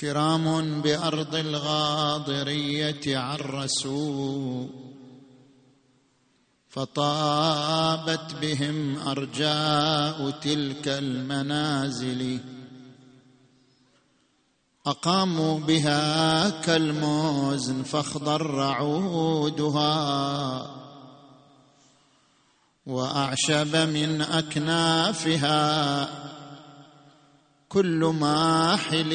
كرام بأرض الغاضرية عرسوا فطابت بهم أرجاء تلك المنازل. أقاموا بها كالموزن فاخضر عودها. وأعشب من أكنافها كل ماحل.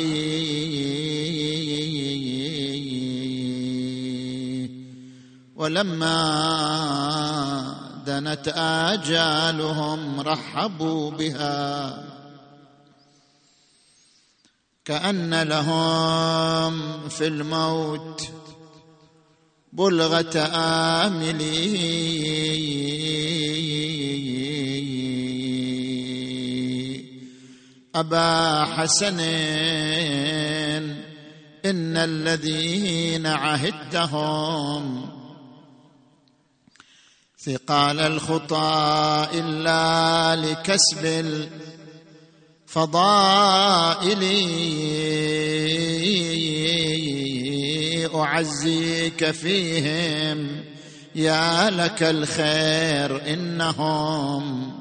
ولما دنت آجالهم رحبوا بها. كأن لهم في الموت بلغة املي أبا حسن إن الذين عهدتهم ثقال الخطى إلا لكسب الفضائل. أعزيك فيهم يا لك الخير إنهم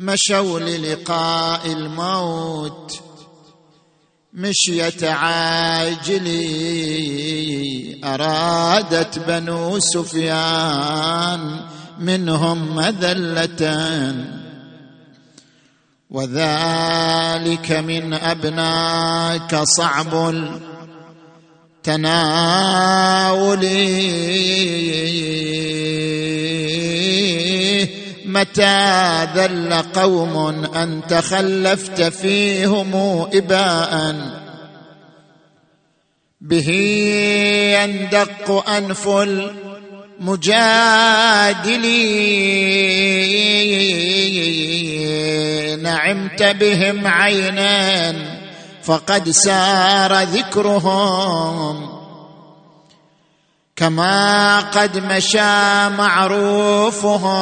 مشوا للقاء الموت مشية عاجلي أرادت بنو سفيان منهم مذلة وذلك من أبناك صعب التناول متى ذل قوم انت خلفت فيهم إباء؟ به يندق أنف المجادل نعمت بهم عينا فقد سار ذكرهم. كما قد مشى معروفهم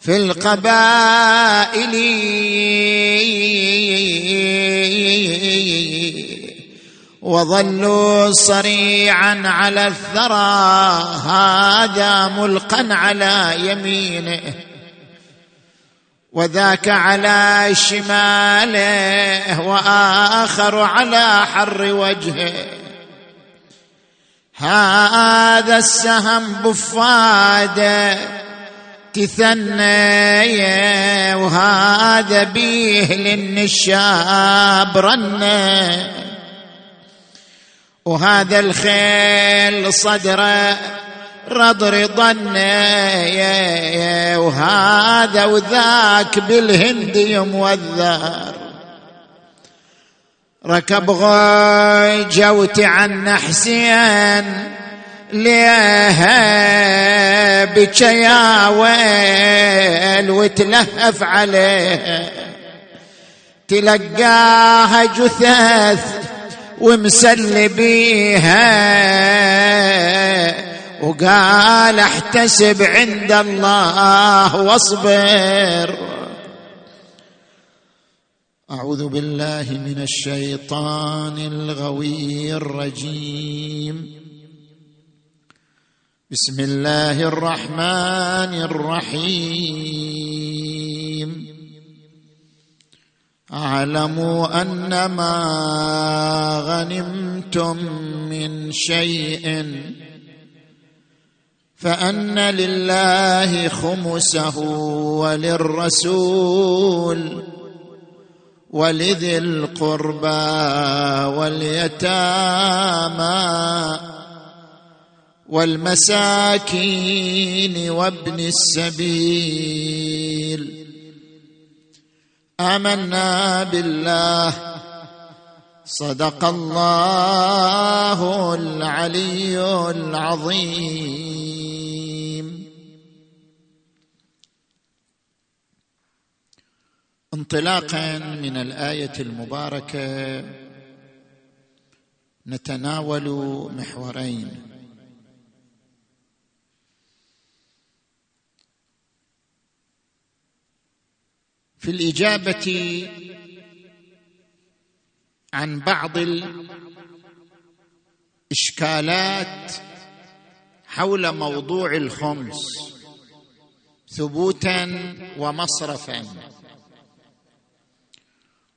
في القبائل. وظلوا صريعا على الثرى هذا ملقا على يمينه. وذاك على شماله وآخر على حر وجهه. هذا السهم بفاده تثنى وهذا بيه للنشاب رنه وهذا الخيل صدره رضر ضنه وهذا وذاك بالهندي موذر ركب غيجوت عن حسين ليها بك يا ويل وتلهف عليه. تلقاها جثث ومسل بيها وقال احتسب عند الله واصبر. أعوذ بالله من الشيطان الغوي الرجيم. بسم الله الرحمن الرحيم. أعلموا أنما غنمتم من شيء فأن لله خمسه وللرسول ولذي القربى واليتامى والمساكين وابن السبيل. آمنا بالله. صدق الله العلي العظيم. انطلاقا من الآية المباركة نتناول محورين. في الإجابة عن بعض الإشكالات حول موضوع الخمس ثبوتا ومصرفا.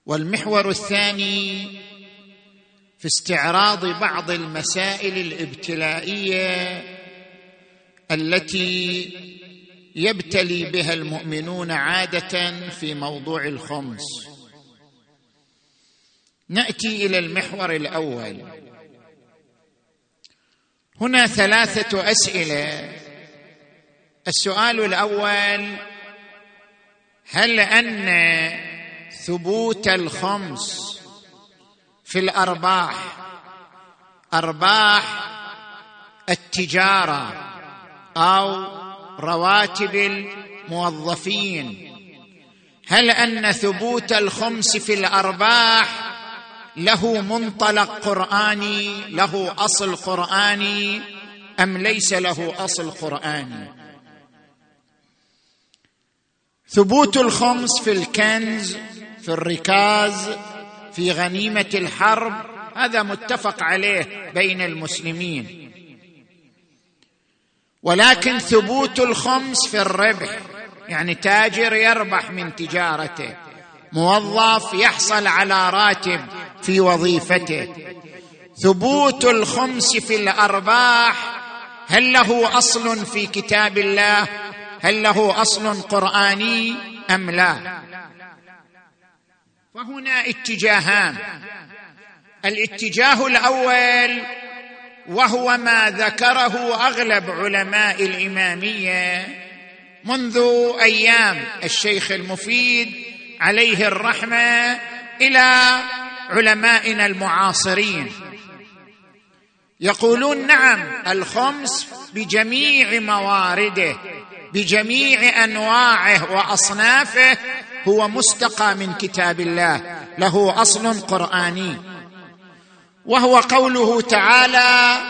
والمحور الثاني في استعراض بعض المسائل الابتلائية التي يبتلي بها المؤمنون عادة في موضوع الخمس. نأتي إلى المحور الأول. هنا ثلاثة أسئلة. السؤال الأول هل أن ثبوت الخمس في الأرباح. أرباح التجارة أو رواتب الموظفين. هل أن ثبوت الخمس في الأرباح له منطلق قرآني له أصل قرآني أم ليس له أصل قرآني؟ ثبوت الخمس في الكنز في الركاز في غنيمة الحرب هذا متفق عليه بين المسلمين. ولكن ثبوت الخمس في الربح يعني تاجر يربح من تجارته موظف يحصل على راتب في وظيفته. ثبوت الخمس في الأرباح هل له أصل في كتاب الله؟ هل له أصل قرآني أم لا؟ فهنا اتجاهان. الاتجاه الأول وهو ما ذكره أغلب علماء الإمامية منذ أيام الشيخ المفيد عليه الرحمة إلى علمائنا المعاصرين. يقولون نعم الخمس بجميع مواردة بجميع أنواعه وأصنافه هو مستقى من كتاب الله له أصل قرآني. وهو قوله تعالى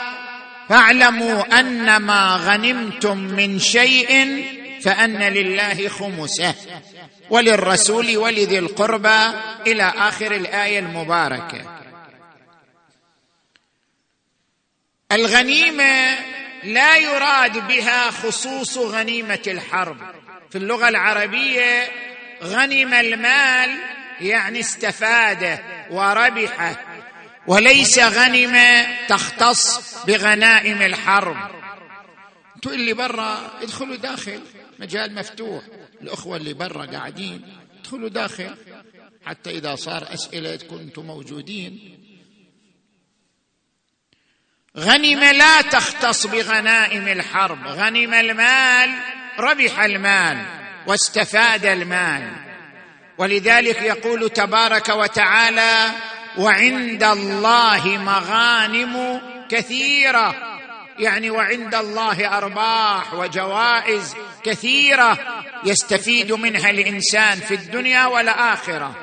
فاعلموا ان ما غنمتم من شيء فأن لله خمسه وللرسول ولذي القربى إلى آخر الآية المباركة. الغنيمة لا يراد بها خصوص غنيمة الحرب. في اللغة العربية غنم المال يعني استفاد وربح وليس غنم تختص بغنائم الحرب. أنتوا اللي برا ادخلوا داخل مجال مفتوح الأخوة اللي برا قاعدين ادخلوا داخل. حتى إذا صار أسئلة كنتم موجودين. غنم لا تختص بغنائم الحرب غنم المال ربح المال. واستفاد المال. ولذلك يقول تبارك وتعالى وعند الله مغانم كثيرة. يعني وعند الله أرباح وجوائز كثيرة يستفيد منها الإنسان في الدنيا والآخرة.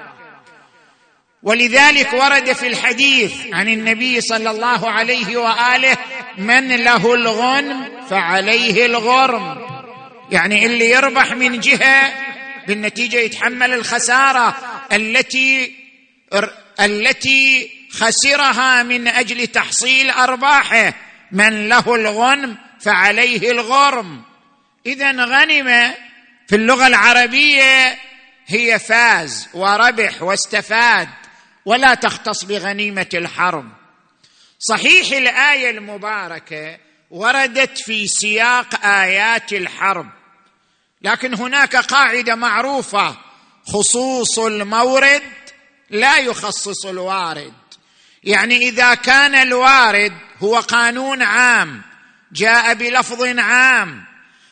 ولذلك ورد في الحديث عن النبي صلى الله عليه وآله من له الغنم فعليه الغرم. يعني اللي يربح من جهة بالنتيجة يتحمل الخسارة التي التي خسرها من أجل تحصيل أرباحه. من له الغنم فعليه الغرم. اذا غنم في اللغة العربية هي فاز وربح واستفاد ولا تختص بغنيمة الحرب صحيح الآية المباركة وردت في سياق آيات الحرب. لكن هناك قاعدة معروفة. خصوص المورد لا يخصص الوارد. يعني إذا كان الوارد هو قانون عام جاء بلفظ عام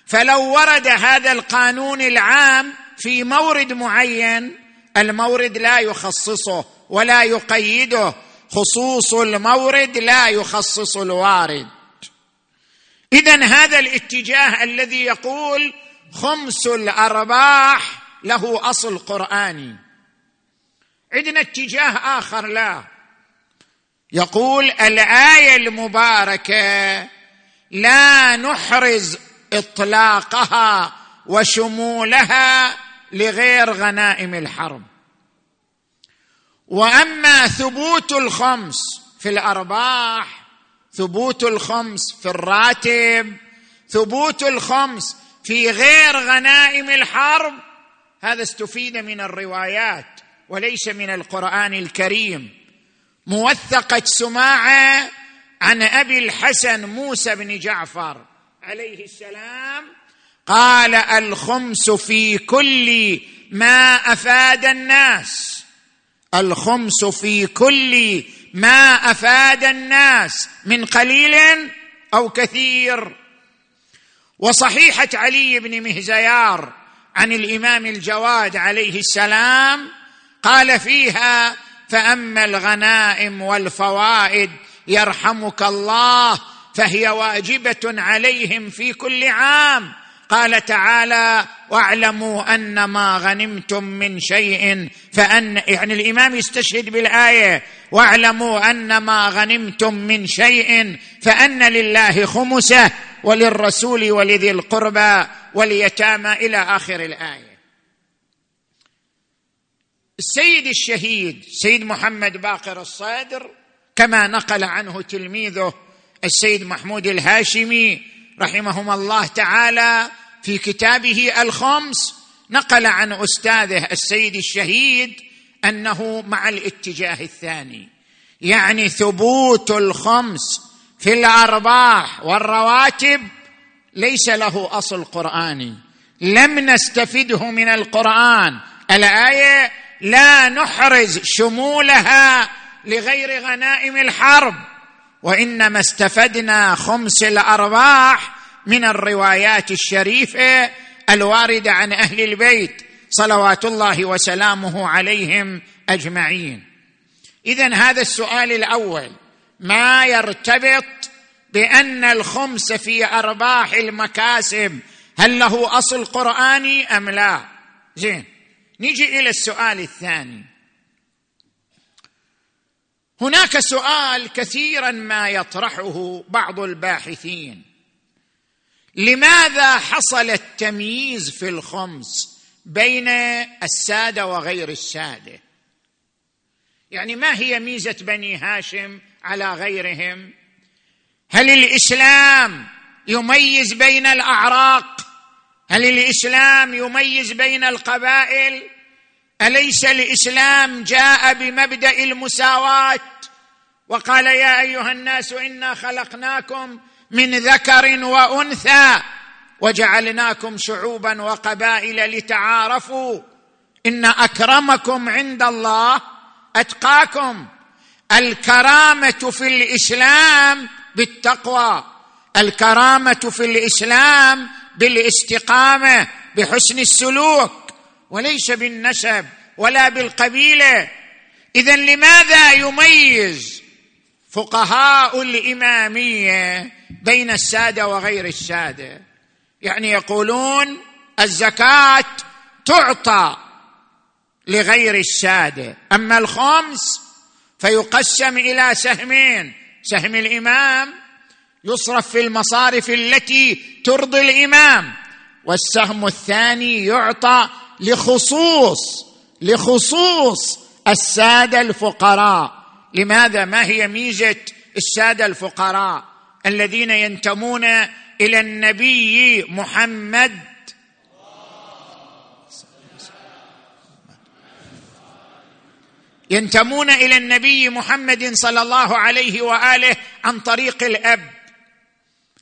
فلو ورد هذا القانون العام في مورد معين المورد لا يخصصه ولا يقيده. خصوص المورد لا يخصص الوارد. اذا هذا الاتجاه الذي يقول خمس الأرباح له أصل قرآني. عندنا اتجاه آخر لا. يقول الآية المباركة لا نحرز إطلاقها وشمولها لغير غنائم الحرب. وأما ثبوت الخمس في الأرباح ثبوت الخمس في الراتب ثبوت الخمس في غير غنائم الحرب. هذا استفيد من الروايات وليس من القرآن الكريم. موثقة سماعة عن أبي الحسن موسى بن جعفر عليه السلام. قال الخمس في كل ما أفاد الناس. الخمس في كل ما أفاد الناس. من قليل أو كثير؟ وصحيحة علي بن مهزيار عن الإمام الجواد عليه السلام قال فيها فأما الغنائم والفوائد يرحمك الله فهي واجبة عليهم في كل عام. قال تعالى واعلموا أن ما غنمتم من شيء فان يعني الإمام يستشهد بالآية واعلموا أن ما غنمتم من شيء فأن لله خمسه. وللرسول ولذي القربى واليتامى إلى آخر الآية. السيد الشهيد سيد محمد باقر الصادر كما نقل عنه تلميذه السيد محمود الهاشمي رحمهما الله تعالى في كتابه الخمس نقل عن أستاذه السيد الشهيد أنه مع الاتجاه الثاني يعني ثبوت الخمس في الأرباح والرواتب ليس له أصل قرآني. لم نستفده من القرآن. الآية لا نحرز شمولها لغير غنائم الحرب. وإنما استفدنا خمس الأرباح من الروايات الشريفة الواردة عن أهل البيت. صلوات الله وسلامه عليهم أجمعين. اذا هذا السؤال الأول. ما يرتبط بأن الخمس في أرباح المكاسب هل له أصل قرآني أم لا؟ زين نيجي إلى السؤال الثاني. هناك سؤال كثيرا ما يطرحه بعض الباحثين. لماذا حصل التمييز في الخمس بين السادة وغير السادة؟ يعني ما هي ميزة بني هاشم؟ على غيرهم. هل الإسلام يميز بين الأعراق؟ هل الإسلام يميز بين القبائل؟ أليس الإسلام جاء بمبدأ المساواة؟ وقال يا أيها الناس إنا خلقناكم من ذكر وأنثى وجعلناكم شعوبا وقبائل لتعارفوا. إن أكرمكم عند الله أتقاكم. الكرامة في الإسلام بالتقوى. الكرامة في الإسلام بالاستقامة بحسن السلوك وليس بالنسب ولا بالقبيلة. إذا لماذا يميز فقهاء الإمامية بين السادة وغير السادة؟ يعني يقولون الزكاة تعطى لغير السادة أما الخمس فيقسم إلى سهمين. سهم الإمام يصرف في المصارف التي ترضي الإمام. والسهم الثاني يعطى لخصوص لخصوص السادة الفقراء. لماذا؟ ما هي ميزة السادة الفقراء؟ الذين ينتمون إلى النبي محمد ينتمون إلى النبي محمد صلى الله عليه وآله عن طريق الأب.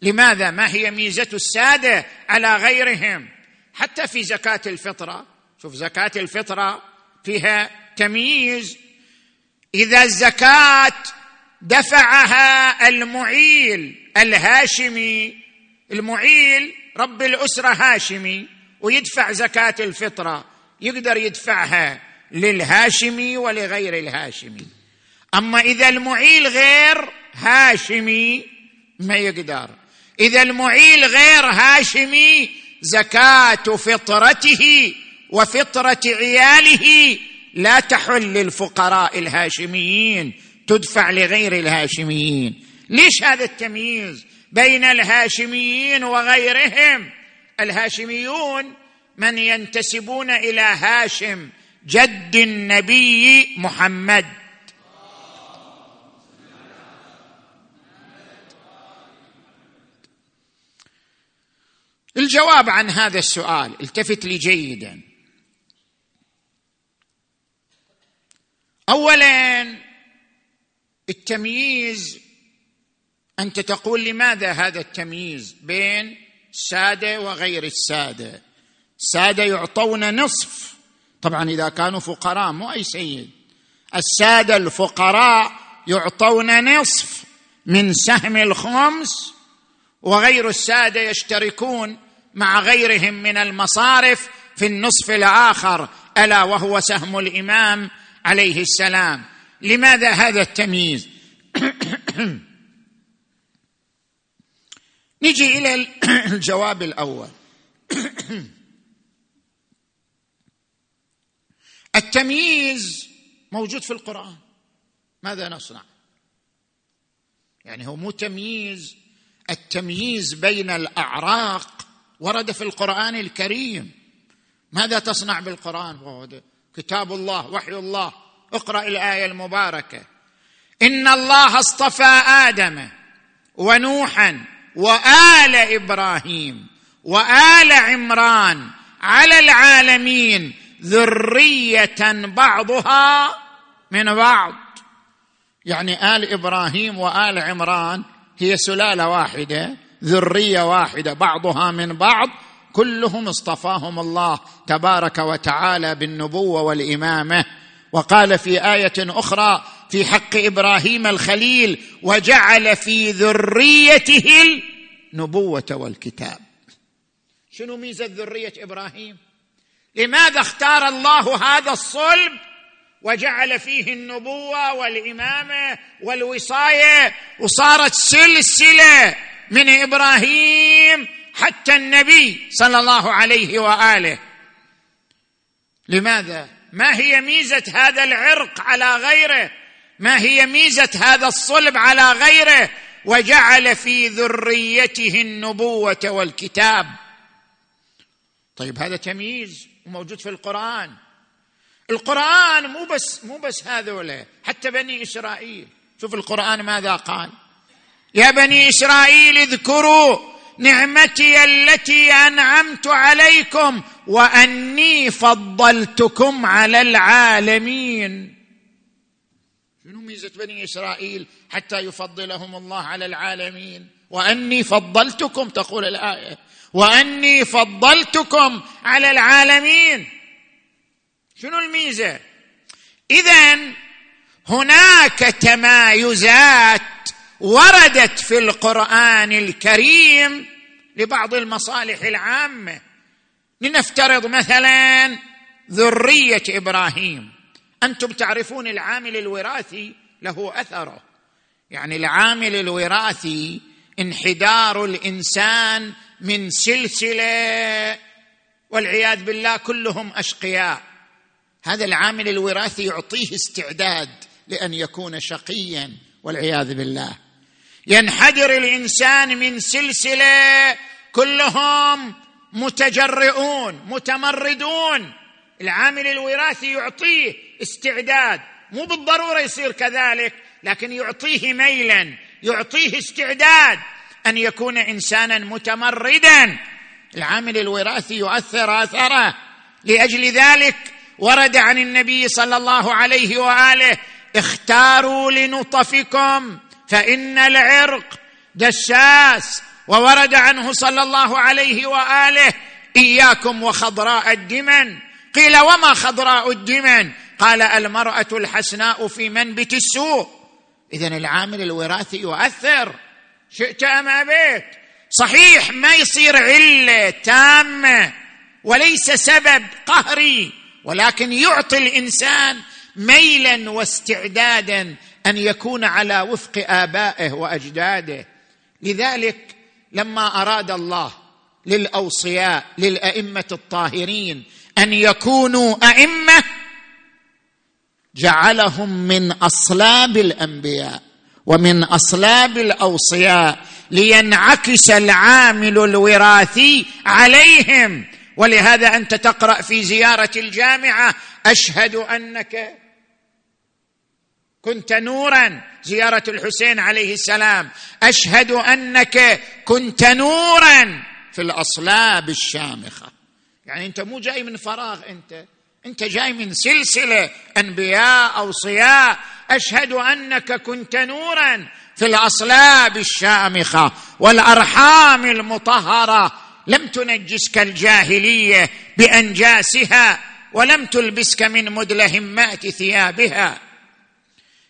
لماذا؟ ما هي ميزة السادة على غيرهم؟ حتى في زكاة الفطرة. شوف زكاة الفطرة فيها تمييز. إذا الزكاة دفعها المعيل الهاشمي. المعيل رب الأسرة هاشمي ويدفع زكاة الفطرة. يقدر يدفعها. للهاشمي ولغير الهاشمي. أما إذا المعيل غير هاشمي ما يقدر. إذا المعيل غير هاشمي زكاة فطرته وفطرة عياله لا تحل للفقراء الهاشميين تدفع لغير الهاشميين. ليش هذا التمييز بين الهاشميين وغيرهم؟ الهاشميون من ينتسبون إلى هاشم جد النبي محمد. الجواب عن هذا السؤال التفت لي جيدا. اولا التمييز أنت تقول لماذا هذا التمييز بين الساده وغير السادة؟ الساده يعطون نصف طبعا إذا كانوا فقراء مو أي سيد. السادة الفقراء يعطون نصف من سهم الخمس وغير السادة يشتركون مع غيرهم من المصارف في النصف الآخر ألا وهو سهم الإمام عليه السلام. لماذا هذا التمييز؟ نجي إلى الجواب الأول. التمييز موجود في القرآن. ماذا نصنع؟ يعني هو مو تمييز التمييز بين الأعراق ورد في القرآن الكريم. ماذا تصنع بالقرآن؟ كتاب الله وحي الله. اقرأ الآية المباركة. إن الله اصطفى آدم ونوحا وآل إبراهيم وآل عمران على العالمين ذرية بعضها من بعض. يعني آل إبراهيم وآل عمران هي سلالة واحدة ذرية واحدة بعضها من بعض. كلهم اصطفاهم الله تبارك وتعالى بالنبوة والإمامة. وقال في آية أخرى في حق إبراهيم الخليل وجعل في ذريته النبوة والكتاب. شنو ميزة ذرية إبراهيم؟ لماذا اختار الله هذا الصلب وجعل فيه النبوة والإمامة والوصاية وصارت سلسله من إبراهيم حتى النبي صلى الله عليه وآله؟ لماذا؟ ما هي ميزة هذا العرق على غيره؟ ما هي ميزة هذا الصلب على غيره؟ وجعل في ذريته النبوة والكتاب. طيب هذا تمييز. موجود في القرآن. القرآن مو بس مو بس هذولا حتى بني إسرائيل. شوف القرآن ماذا قال. يا بني إسرائيل اذكروا نعمتي التي أنعمت عليكم وأني فضلتكم على العالمين. شنو ميزة بني إسرائيل حتى يفضلهم الله على العالمين؟ وأني فضلتكم تقول الآية. وأني فضلتكم على العالمين. شنو الميزة؟ اذا هناك تمايزات وردت في القرآن الكريم لبعض المصالح العامة. لنفترض مثلا ذرية إبراهيم. أنتم تعرفون العامل الوراثي له أثره. يعني العامل الوراثي انحدار الإنسان من سلسلة والعياذ بالله كلهم أشقياء. هذا العامل الوراثي يعطيه استعداد لأن يكون شقيا والعياذ بالله. ينحدر الإنسان من سلسلة كلهم متجرئون متمردون. العامل الوراثي يعطيه استعداد. مو بالضرورة يصير كذلك لكن يعطيه ميلا يعطيه استعداد. أن يكون إنسانا متمردا. العامل الوراثي يؤثر اثره لأجل ذلك ورد عن النبي صلى الله عليه وآله اختاروا لنطفكم فإن العرق دساس وورد عنه صلى الله عليه وآله إياكم وخضراء الدمن. قيل وما خضراء الدمن؟ قال المرأة الحسناء في منبت السوء. اذا العامل الوراثي يؤثر. شئت أم أبيت؟ صحيح ما يصير علة تامة وليس سبب قهري ولكن يعطي الإنسان ميلا واستعدادا أن يكون على وفق آبائه وأجداده. لذلك لما أراد الله للأوصياء للأئمة الطاهرين أن يكونوا أئمة جعلهم من أصلاب الأنبياء. ومن أصلاب الأوصياء لينعكس العامل الوراثي عليهم. ولهذا أنت تقرأ في زيارة الجامعة أشهد أنك كنت نورا. زيارة الحسين عليه السلام أشهد أنك كنت نورا في الأصلاب الشامخة. يعني أنت مو جاي من فراغ أنت. انت جاي من سلسلة أنبياء اوصياء أشهد أنك كنت نورا في الأصلاب الشامخة والأرحام المطهرة. لم تنجسك الجاهلية بأنجاسها ولم تلبسك من مدلهمات ثيابها.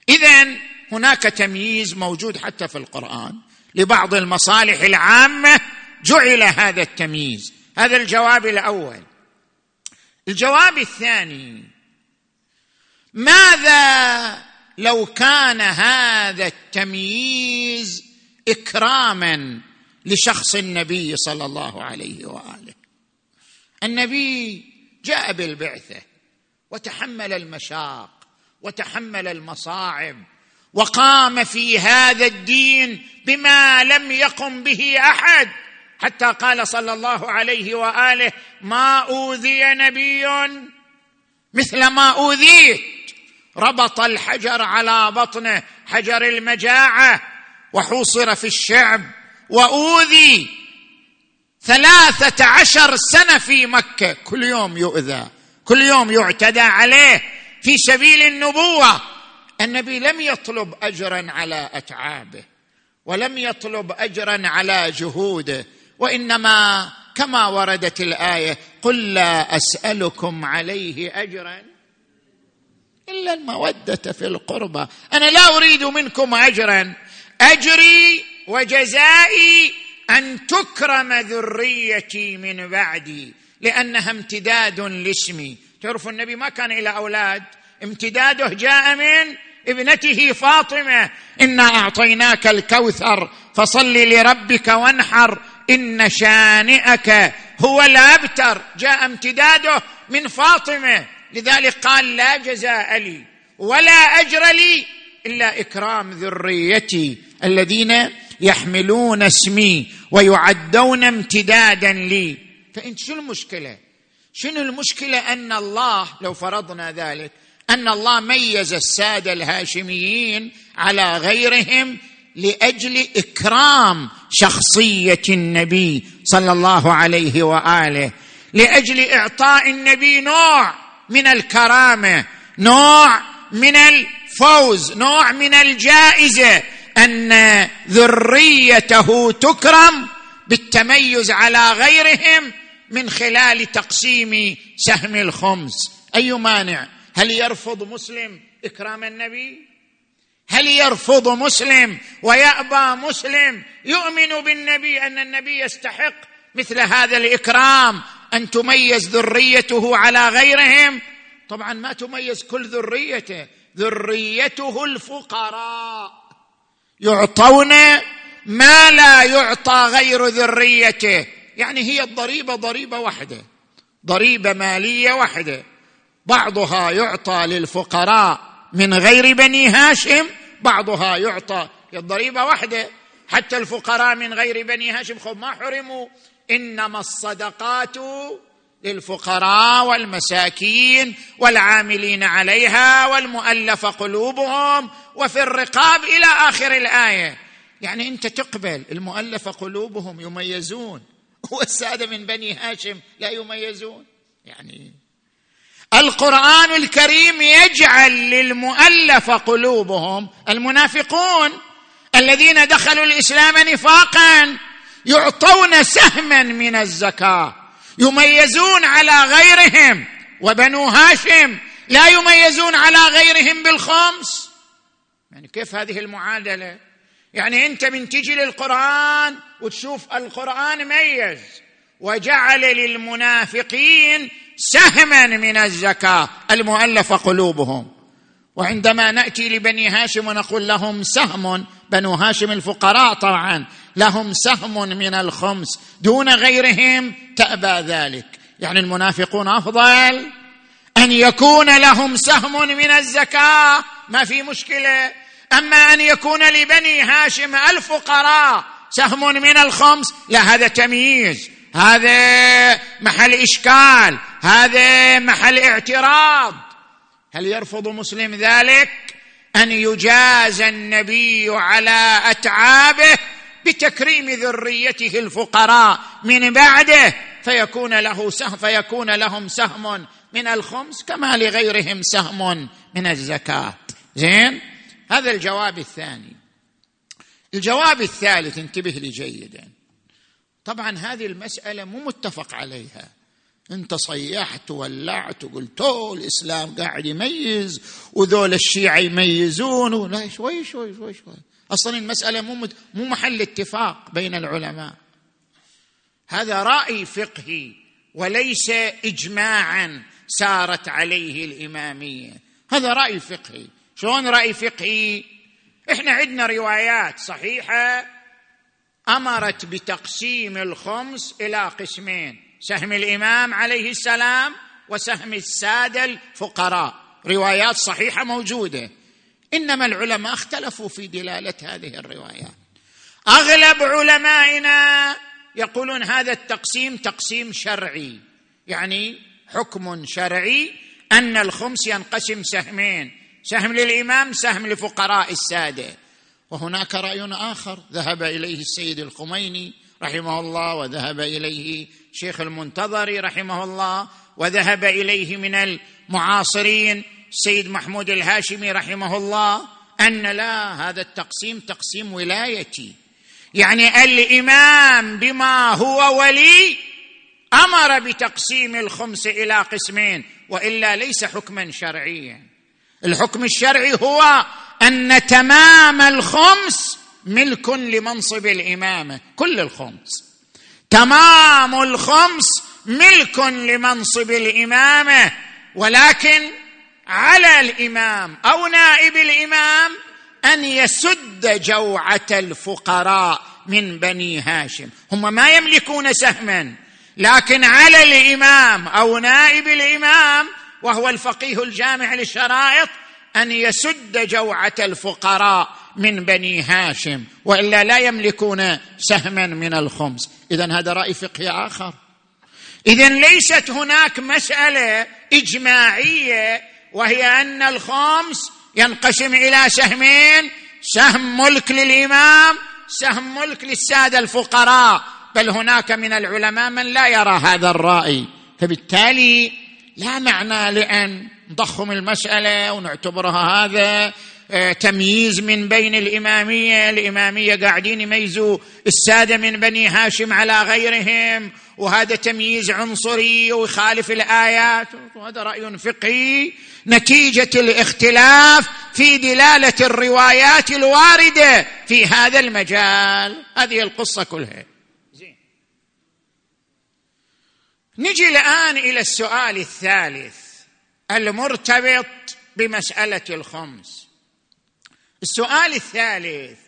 اذا هناك تمييز موجود حتى في القرآن. لبعض المصالح العامة جعل هذا التمييز. هذا الجواب الأول. الجواب الثاني ماذا لو كان هذا التمييز إكراما لشخص النبي صلى الله عليه وآله؟ النبي جاء بالبعثة وتحمل المشاق وتحمل المصاعب وقام في هذا الدين بما لم يقم به أحد. حتى قال صلى الله عليه وآله ما أوذي نبي مثل ما أوذيت. ربط الحجر على بطنه حجر المجاعة وحوصر في الشعب وأوذي ثلاثة عشر سنة في مكة. كل يوم يؤذى كل يوم يعتدى عليه. في سبيل النبوة النبي لم يطلب اجرا على أتعابه ولم يطلب اجرا على جهوده. وإنما كما وردت الآية قل لا أسألكم عليه أجرا إلا المودة في القربى. أنا لا أريد منكم أجرا. أجري وجزائي أن تكرم ذريتي من بعدي لأنها امتداد لاسمي. تعرف النبي ما كان إلى أولاد؟ امتداده جاء من ابنته فاطمة. إنا أعطيناك الكوثر فصل لربك وانحر. إن شانئك هو الأبتر. جاء امتداده من فاطمة. لذلك قال لا جزاء لي ولا أجر لي إلا إكرام ذريتي الذين يحملون اسمي ويعدون امتدادا لي. فانت شو المشكلة؟ شنو المشكلة؟ أن الله لو فرضنا ذلك أن الله ميز السادة الهاشميين على غيرهم لأجل إكرام شخصية النبي صلى الله عليه وآله. لأجل إعطاء النبي نوع من الكرامة نوع من الفوز نوع من الجائزة. أن ذريته تكرم بالتميز على غيرهم من خلال تقسيم سهم الخمس. أي مانع؟ هل يرفض مسلم إكرام النبي؟ هل يرفض مسلم ويأبى مسلم يؤمن بالنبي أن النبي يستحق مثل هذا الإكرام أن تميز ذريته على غيرهم؟ طبعا ما تميز كل ذريته ذريته الفقراء. يعطون ما لا يعطى غير ذريته. يعني هي الضريبة ضريبة واحدة ضريبة مالية واحدة. بعضها يعطى للفقراء. من غير بني هاشم بعضها يعطى الضريبة واحدة. حتى الفقراء من غير بني هاشم خب ما حرموا. إنما الصدقات للفقراء والمساكين والعاملين عليها والمؤلف قلوبهم وفي الرقاب إلى آخر الآية. يعني أنت تقبل المؤلف قلوبهم يميزون. والساده من بني هاشم لا يميزون. يعني القرآن الكريم يجعل للمؤلف قلوبهم المنافقون الذين دخلوا الإسلام نفاقا يعطون سهما من الزكاة يميزون على غيرهم وبنو هاشم لا يميزون على غيرهم بالخمس. يعني كيف هذه المعادلة؟ يعني أنت من تجي للقرآن وتشوف القرآن ميز. وجعل للمنافقين سهما من الزكاة. المؤلف قلوبهم. وعندما نأتي لبني هاشم ونقول لهم سهم. بنو هاشم الفقراء طبعا. لهم سهم من الخمس. دون غيرهم تأبى ذلك. يعني المنافقون أفضل أن يكون لهم سهم من الزكاة. ما في مشكلة. أما أن يكون لبني هاشم الفقراء سهم من الخمس لا هذا تمييز. هذا محل إشكال هذا محل اعتراض. هل يرفض مسلم ذلك؟ أن يجازى النبي على أتعابه بتكريم ذريته الفقراء من بعده فيكون له سهم فيكون لهم سهم من الخمس كما لغيرهم سهم من الزكاة. زين؟ هذا الجواب الثاني. الجواب الثالث انتبه لي جيدا. طبعا هذه المسألة مو متفق عليها. انت صيحت ولعت وقلت الإسلام قاعد يميز وذول الشيعة يميزون ولا شوي شوي شوي شوي. أصلا المسألة مو مو محل اتفاق بين العلماء. هذا رأي فقهي وليس اجماعا سارت عليه الإمامية. هذا رأي فقهي. شلون رأي فقهي؟ إحنا عندنا روايات صحيحة أمرت بتقسيم الخمس إلى قسمين سهم الإمام عليه السلام وسهم السادة الفقراء. روايات صحيحة موجودة. إنما العلماء اختلفوا في دلالة هذه الروايات. أغلب علمائنا يقولون هذا التقسيم تقسيم شرعي. يعني حكم شرعي أن الخمس ينقسم سهمين سهم للإمام سهم لفقراء السادة. وهناك رأي آخر. ذهب إليه السيد الخميني رحمه الله وذهب إليه شيخ المنتظري رحمه الله وذهب إليه من المعاصرين السيد محمود الهاشمي رحمه الله أن لا هذا التقسيم تقسيم ولايتي. يعني الإمام بما هو ولي أمر بتقسيم الخمس إلى قسمين وإلا ليس حكما شرعيا. الحكم الشرعي هو أن تمام الخمس ملك لمنصب الإمامة كل الخمس. تمام الخمس ملك لمنصب الإمامة ولكن على الإمام أو نائب الإمام أن يسد جوعة الفقراء من بني هاشم. هم ما يملكون سهما لكن على الإمام أو نائب الإمام وهو الفقيه الجامع للشرائط أن يسد جوعة الفقراء من بني هاشم وإلا لا يملكون سهما من الخمس. اذا هذا رأي فقهي آخر. اذا ليست هناك مسألة إجماعية وهي أن الخمس ينقسم إلى سهمين سهم ملك للإمام سهم ملك للسادة الفقراء. بل هناك من العلماء من لا يرى هذا الرأي. فبالتالي لا معنى لأن نضخم المسألة ونعتبرها هذا آه، تمييز من بين الإمامية، الإمامية قاعدين يميزوا السادة من بني هاشم على غيرهم وهذا تمييز عنصري ويخالف الآيات وهذا رأي فقهي نتيجة الاختلاف في دلالة الروايات الواردة في هذا المجال، هذه القصة كلها. زين. نجي الآن إلى السؤال الثالث المرتبط بمسألة الخمس. السؤال الثالث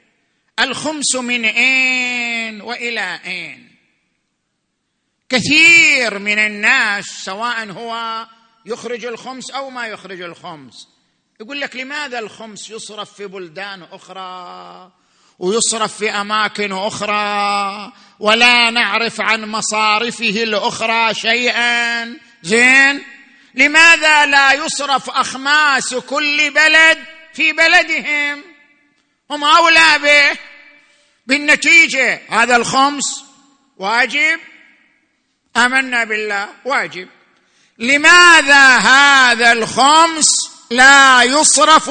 الخمس من أين وإلى أين؟ كثير من الناس سواء هو يخرج الخمس أو ما يخرج الخمس يقول لك لماذا الخمس يصرف في بلدان أخرى ويصرف في أماكن أخرى ولا نعرف عن مصارفه الأخرى شيئا؟ زين؟ لماذا لا يصرف أخماس كل بلد في بلدهم؟ هم أولى به. بالنتيجة هذا الخمس واجب؟ آمنا بالله واجب. لماذا هذا الخمس لا يصرف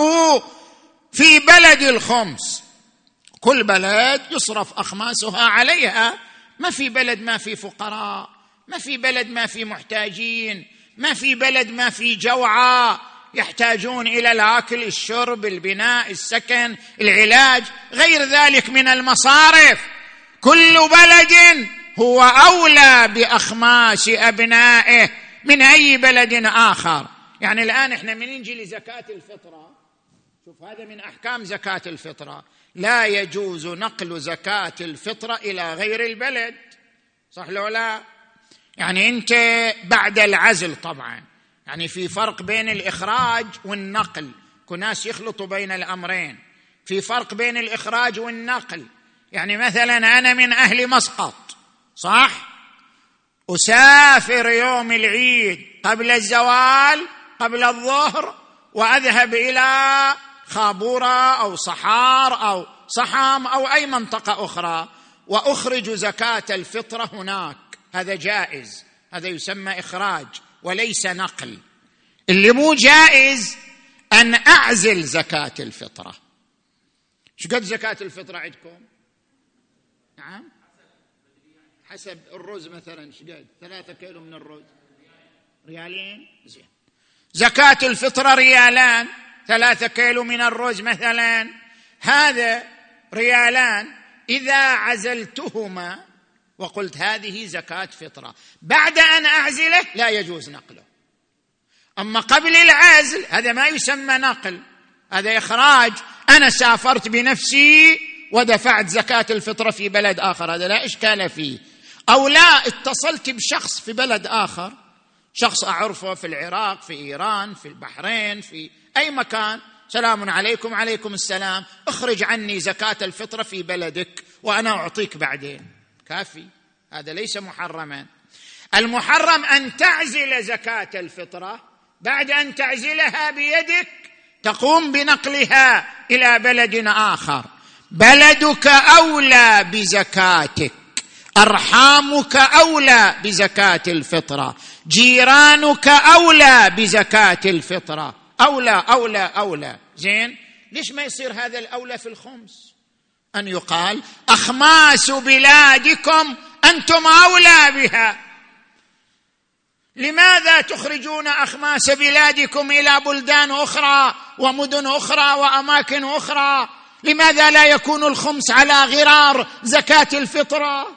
في بلد الخمس؟ كل بلد يصرف أخماسها عليها. ما في بلد ما في فقراء ما في بلد ما في محتاجين. ما في بلد ما في جوعى يحتاجون إلى الأكل الشرب البناء السكن العلاج. غير ذلك من المصارف. كل بلد هو أولى بأخماس أبنائه من أي بلد آخر. يعني الآن إحنا من نجي لزكاة الفطرة؟ شوف هذا من أحكام زكاة الفطرة. لا يجوز نقل زكاة الفطرة إلى غير البلد. صح لو لا؟ يعني انت بعد العزل طبعا. يعني في فرق بين الإخراج والنقل. كناس يخلطوا بين الأمرين. في فرق بين الإخراج والنقل. يعني مثلا أنا من أهل مسقط صح؟ أسافر يوم العيد قبل الزوال قبل الظهر وأذهب إلى خابورة أو صحار أو صحام أو أي منطقة أخرى وأخرج زكاة الفطرة هناك. هذا جائز هذا يسمى إخراج وليس نقل. اللي مو جائز أن أعزل زكاة الفطرة. شو قد زكاة الفطرة عندكم؟ نعم؟ حسب الرز مثلا شو قد؟ ثلاثة كيلو من الرز. ريالين؟ زين. زكاة الفطرة ريالان ثلاثة كيلو من الرز مثلا. هذا ريالان إذا عزلتهما وقلت هذه زكاة فطرة. بعد أن أعزله لا يجوز نقله. أما قبل العزل هذا ما يسمى نقل. هذا إخراج. أنا سافرت بنفسي ودفعت زكاة الفطرة في بلد آخر. هذا لا إشكال فيه. أو لا اتصلت بشخص في بلد آخر. شخص أعرفه في العراق في إيران في البحرين في أي مكان. سلام عليكم عليكم السلام. اخرج عني زكاة الفطرة في بلدك وأنا أعطيك بعدين. كافي. هذا ليس محرما. المحرم أن تعزل زكاة الفطرة. بعد أن تعزلها بيدك تقوم بنقلها إلى بلد آخر. بلدك أولى بزكاتك. أرحامك أولى بزكاة الفطرة. جيرانك أولى بزكاة الفطرة. أولى أولى أولى. زين؟ ليش ما يصير هذا الأولى في الخمس؟ أن يقال أخماس بلادكم أنتم أولى بها. لماذا تخرجون أخماس بلادكم إلى بلدان أخرى ومدن أخرى وأماكن أخرى؟ لماذا لا يكون الخمس على غرار زكاة الفطره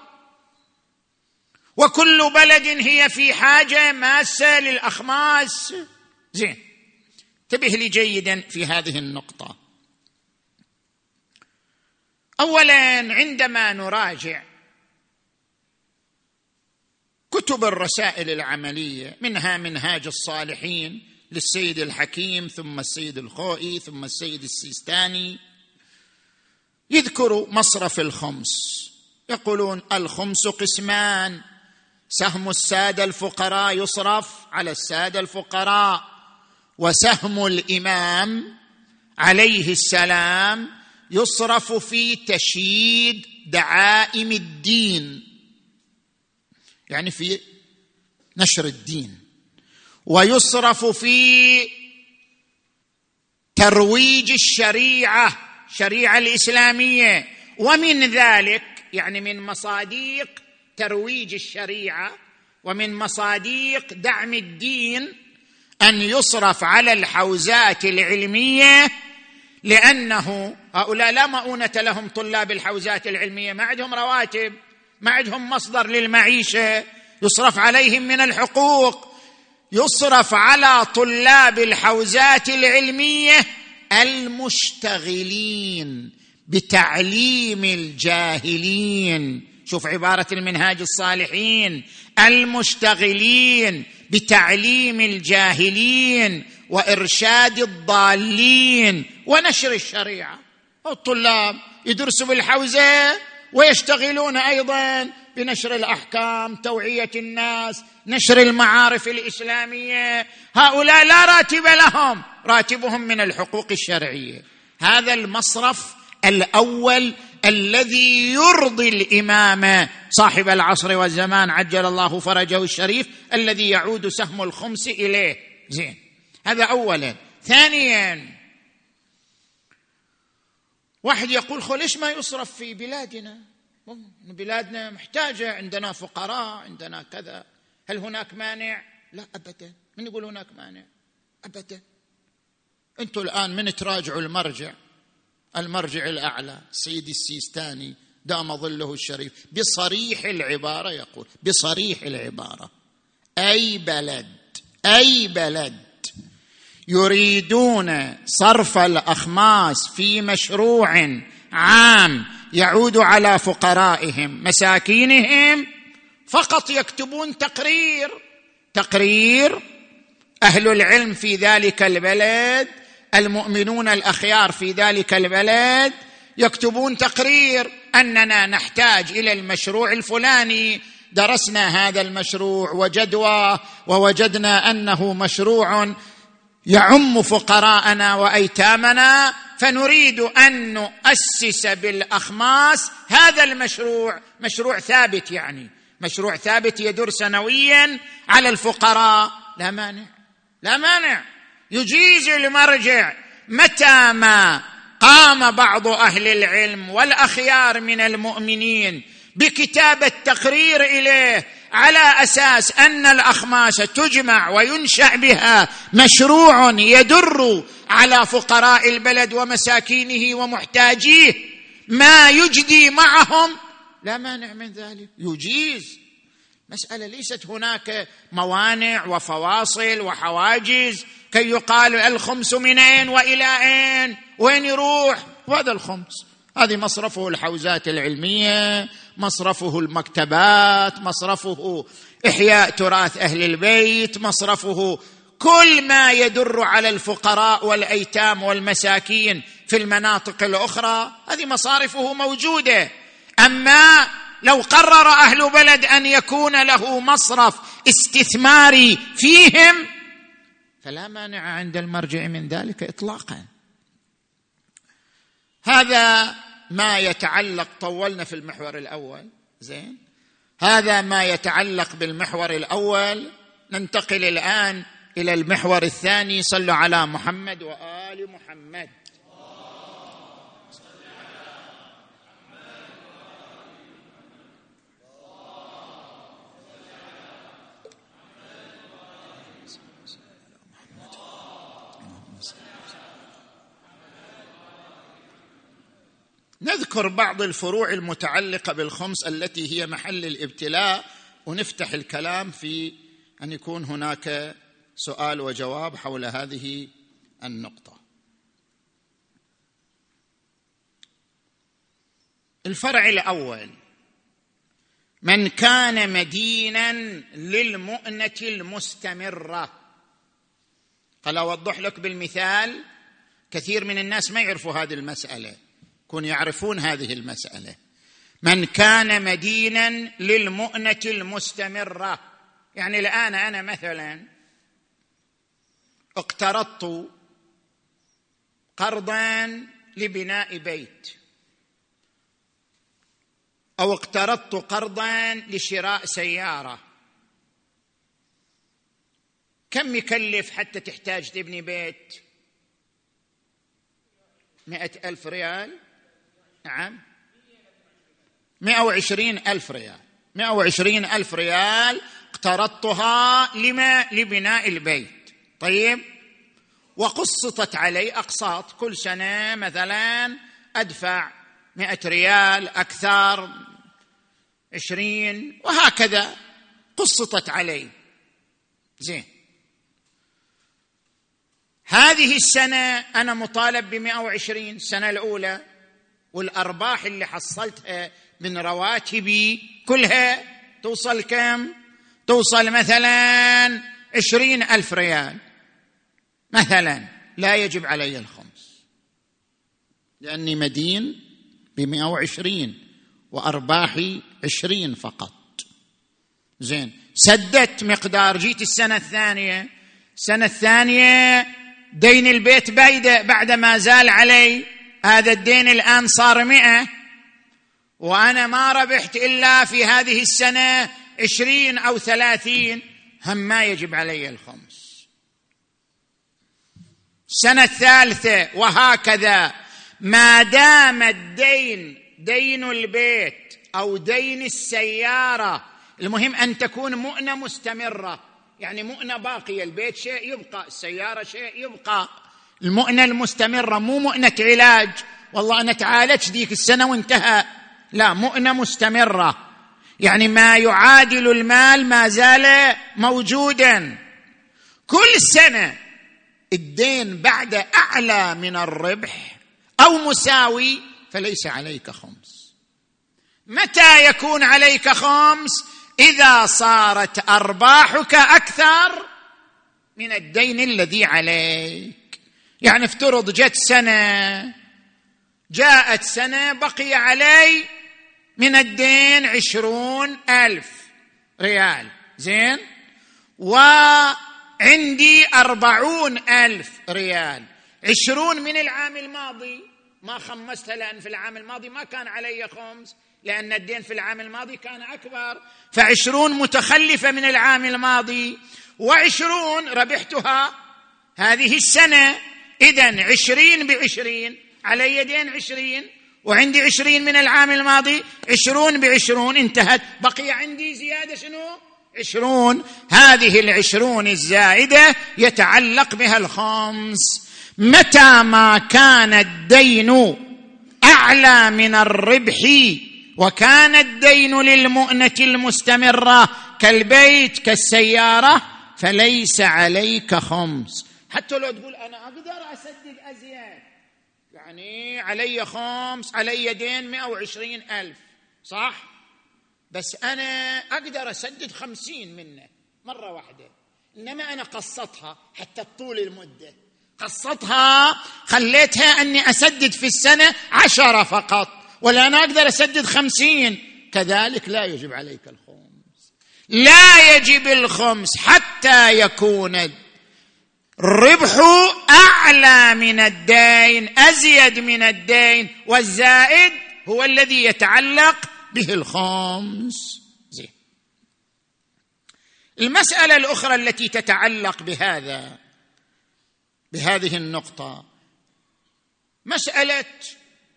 وكل بلد هي في حاجة ماسة للأخماس. زين انتبه لي جيدا في هذه النقطة. اولا عندما نراجع كتب الرسائل العملية منها منهاج الصالحين للسيد الحكيم ثم السيد الخوئي ثم السيد السيستاني يذكر مصرف الخمس. يقولون الخمس قسمان سهم السادة الفقراء يصرف على السادة الفقراء وسهم الإمام عليه السلام يصرف في تشييد دعائم الدين. يعني في نشر الدين. ويصرف في ترويج الشريعة الشريعه الإسلامية. ومن ذلك يعني من مصاديق ترويج الشريعة ومن مصاديق دعم الدين أن يصرف على الحوزات العلمية لأنه هؤلاء لا مؤونة لهم طلاب الحوزات العلمية. ما عندهم رواتب ما عندهم مصدر للمعيشة. يصرف عليهم من الحقوق. يصرف على طلاب الحوزات العلمية المشتغلين بتعليم الجاهلين. شوف عبارة المنهاج الصالحين. المشتغلين بتعليم الجاهلين. وإرشاد الضالين ونشر الشريعة. الطلاب يدرسوا بالحوزة ويشتغلون أيضا بنشر الأحكام توعية الناس نشر المعارف الإسلامية. هؤلاء لا راتب لهم راتبهم من الحقوق الشرعية. هذا المصرف الأول الذي يرضي الإمام صاحب العصر والزمان عجل الله فرجه الشريف الذي يعود سهم الخمس إليه. زين. هذا اولا. ثانيا واحد يقول خو ليش ما يصرف في بلادنا؟ بلادنا محتاجة عندنا فقراء عندنا كذا. هل هناك مانع؟ لا ابدا. من يقول هناك مانع؟ ابدا. أنتم الآن من تراجعوا المرجع؟ المرجع الأعلى السيد السيستاني دام ظله الشريف. بصريح العبارة يقول بصريح العبارة أي بلد أي بلد يريدون صرف الأخماس في مشروع عام يعود على فقرائهم مساكينهم فقط يكتبون تقرير. تقرير أهل العلم في ذلك البلد المؤمنون الأخيار في ذلك البلد يكتبون تقرير أننا نحتاج إلى المشروع الفلاني. درسنا هذا المشروع وجدواه ووجدنا أنه مشروع يعم فقراءنا وأيتامنا فنريد أن نؤسس بالأخماس هذا المشروع مشروع ثابت يعني. مشروع ثابت يدور سنويا على الفقراء. لا مانع لا مانع. يجيز المرجع متى ما قام بعض أهل العلم والأخيار من المؤمنين بكتابه تقرير إليه على أساس أن الأخماس تجمع وينشأ بها مشروع يدر على فقراء البلد ومساكينه ومحتاجيه. ما يجدي معهم لا مانع من ذلك يجيز. مسألة ليست هناك موانع وفواصل وحواجز. كي يقال الخمس من أين وإلى أين؟ وين يروح؟ وهذا الخمس. هذه مصرفه الحوزات العلمية مصرفه المكتبات مصرفه إحياء تراث أهل البيت مصرفه كل ما يدر على الفقراء والأيتام والمساكين في المناطق الأخرى. هذه مصارفه موجودة. أما لو قرر أهل بلد أن يكون له مصرف استثماري فيهم فلا مانع عند المرجع من ذلك اطلاقا. هذا ما يتعلق طولنا في المحور الأول زين؟ هذا ما يتعلق بالمحور الأول. ننتقل الآن إلى المحور الثاني. صلوا على محمد وآل محمد. نذكر بعض الفروع المتعلقة بالخمس التي هي محل الابتلاء ونفتح الكلام في أن يكون هناك سؤال وجواب حول هذه النقطة. الفرع الأول. من كان مدينا للمؤنة المستمرة. قال أوضح لك بالمثال كثير من الناس ما يعرفوا هذه المسألة. يكون يعرفون هذه المسألة. من كان مدينا للمؤنة المستمرة. يعني الآن أنا مثلا اقترضت قرضا لبناء بيت. أو اقترضت قرضا لشراء سيارة. كم يكلف حتى تحتاج تبني بيت؟ مئة ألف ريال. نعم. مئة وعشرين ألف ريال. مئة وعشرين ألف ريال اقترضتها لما؟ لبناء البيت. طيب. وقسطت علي أقساط. كل سنة مثلا أدفع مئة ريال أكثر عشرين وهكذا قسطت علي. زين. هذه السنة أنا مطالب بمئة وعشرين. السنة الأولى والأرباح اللي حصلتها من رواتبي كلها توصل كم؟ توصل مثلا عشرين ألف ريال. مثلا لا يجب علي الخمس. لأني مدين بمئة وعشرين وأرباحي عشرين فقط. زين سدت مقدار جيت السنة الثانية. السنة الثانية دين البيت بايدة بعد ما زال علي هذا الدين الآن صار مئة وأنا ما ربحت إلا في هذه السنة عشرين أو ثلاثين هم ما يجب علي الخمس. السنة الثالثة وهكذا. ما دام الدين دين البيت أو دين السيارة المهم أن تكون مؤنة مستمرة. يعني مؤنة باقية البيت شيء يبقى السيارة شيء يبقى. المؤنة المستمرة مو مؤنة علاج. والله أنا تعالجت ذيك السنة وانتهى. لا مؤنة مستمرة. يعني ما يعادل المال ما زال موجودا. كل سنة الدين بعد أعلى من الربح أو مساوي فليس عليك خمس. متى يكون عليك خمس؟ إذا صارت أرباحك أكثر من الدين الذي عليك. يعني افترض جت سنة جاءت سنة بقي علي من الدين عشرون ألف ريال. زين؟ وعندي أربعون ألف ريال. عشرون من العام الماضي. ما خمستها لأن في العام الماضي ما كان علي خمس لأن الدين في العام الماضي كان أكبر. فعشرون متخلفة من العام الماضي. وعشرون ربحتها. هذه السنة. إذا عشرين بعشرين علي دين عشرين وعندي عشرين من العام الماضي عشرون بعشرون انتهت. بقي عندي زيادة شنو؟ عشرون. هذه العشرون الزائدة يتعلق بها الخمس. متى ما كان الدين أعلى من الربح وكان الدين للمؤنة المستمرة كالبيت كالسيارة فليس عليك خمس. حتى لو تقول أنا أقدر أسدد أزياد يعني علي خمس علي دين مئة وعشرين ألف صح؟ بس أنا أقدر أسدد خمسين منه مرة واحدة. إنما أنا قصتها حتى طول المدة. قصتها خليتها أني أسدد في السنة عشرة فقط ولا أنا أقدر أسدد خمسين. كذلك لا يجب عليك الخمس. لا يجب الخمس حتى يكون الربح أعلى من الدين أزيد من الدين والزائد هو الذي يتعلق به الخمس. المسألة الأخرى التي تتعلق بهذا بهذه النقطة مسألة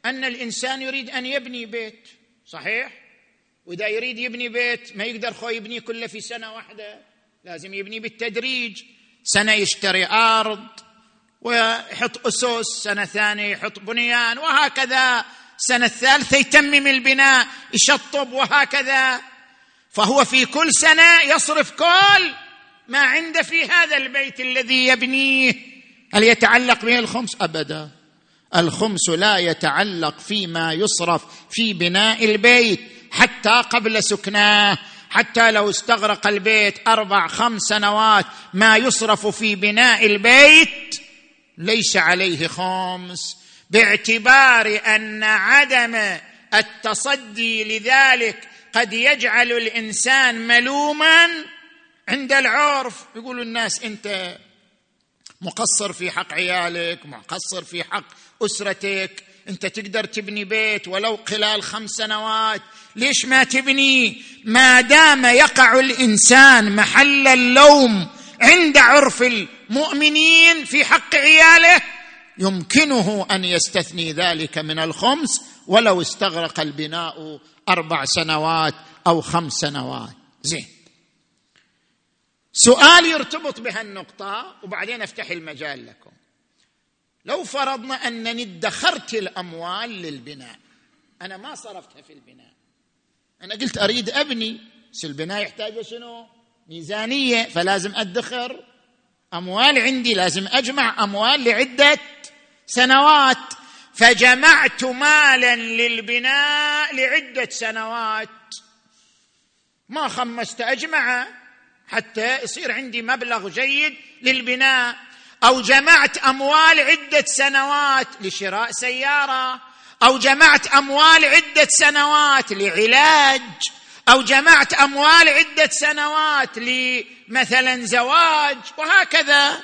أن الإنسان يريد أن يبني بيت. صحيح؟ وإذا يريد يبني بيت ما يقدر خو يبني كله في سنة واحدة لازم يبني بالتدريج. سنة يشتري أرض ويحط أسس سنة ثانية يحط بنيان وهكذا. السنة الثالثة يتمم البناء يشطب وهكذا. فهو في كل سنة يصرف كل ما عنده في هذا البيت الذي يبنيه. هل يتعلق به الخمس؟ أبدا. الخمس لا يتعلق فيما يصرف في بناء البيت حتى قبل سكناه. حتى لو استغرق البيت أربع خمس سنوات ما يصرف في بناء البيت ليس عليه خمس باعتبار أن عدم التصدي لذلك قد يجعل الإنسان ملوما عند العرف. يقول الناس أنت مقصر في حق عيالك مقصر في حق أسرتك أنت تقدر تبني بيت ولو خلال خمس سنوات. ليش ما تبني؟ ما دام يقع الإنسان محل اللوم عند عرف المؤمنين في حق عياله يمكنه أن يستثني ذلك من الخمس ولو استغرق البناء أربع سنوات أو خمس سنوات. زين. سؤال يرتبط بهالنقطه وبعدين أفتح المجال لكم. لو فرضنا أنني ادخرت الأموال للبناء أنا ما صرفتها في البناء. أنا قلت أريد أبني. بس البناء يحتاج شنو؟ ميزانية فلازم أدخر. أموال عندي لازم أجمع أموال لعدة سنوات. فجمعت مالا للبناء لعدة سنوات. ما خمست اجمعه حتى يصير عندي مبلغ جيد للبناء. أو جمعت أموال عدة سنوات لشراء سيارة. أو جمعت أموال عدة سنوات لعلاج أو جمعت أموال عدة سنوات لمثلا زواج وهكذا.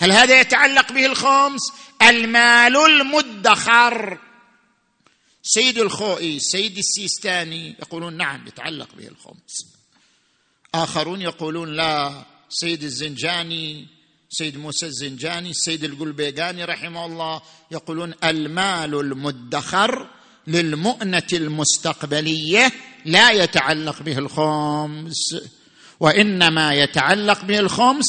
هل هذا يتعلق به الخمس؟ المال المدخر. سيد الخوئي سيد السيستاني يقولون نعم يتعلق به الخمس. آخرون يقولون لا سيد الزنجاني سيد موسى الزنجاني السيد القلبيقاني رحمه الله يقولون المال المدخر للمؤنة المستقبلية لا يتعلق به الخمس وإنما يتعلق به الخمس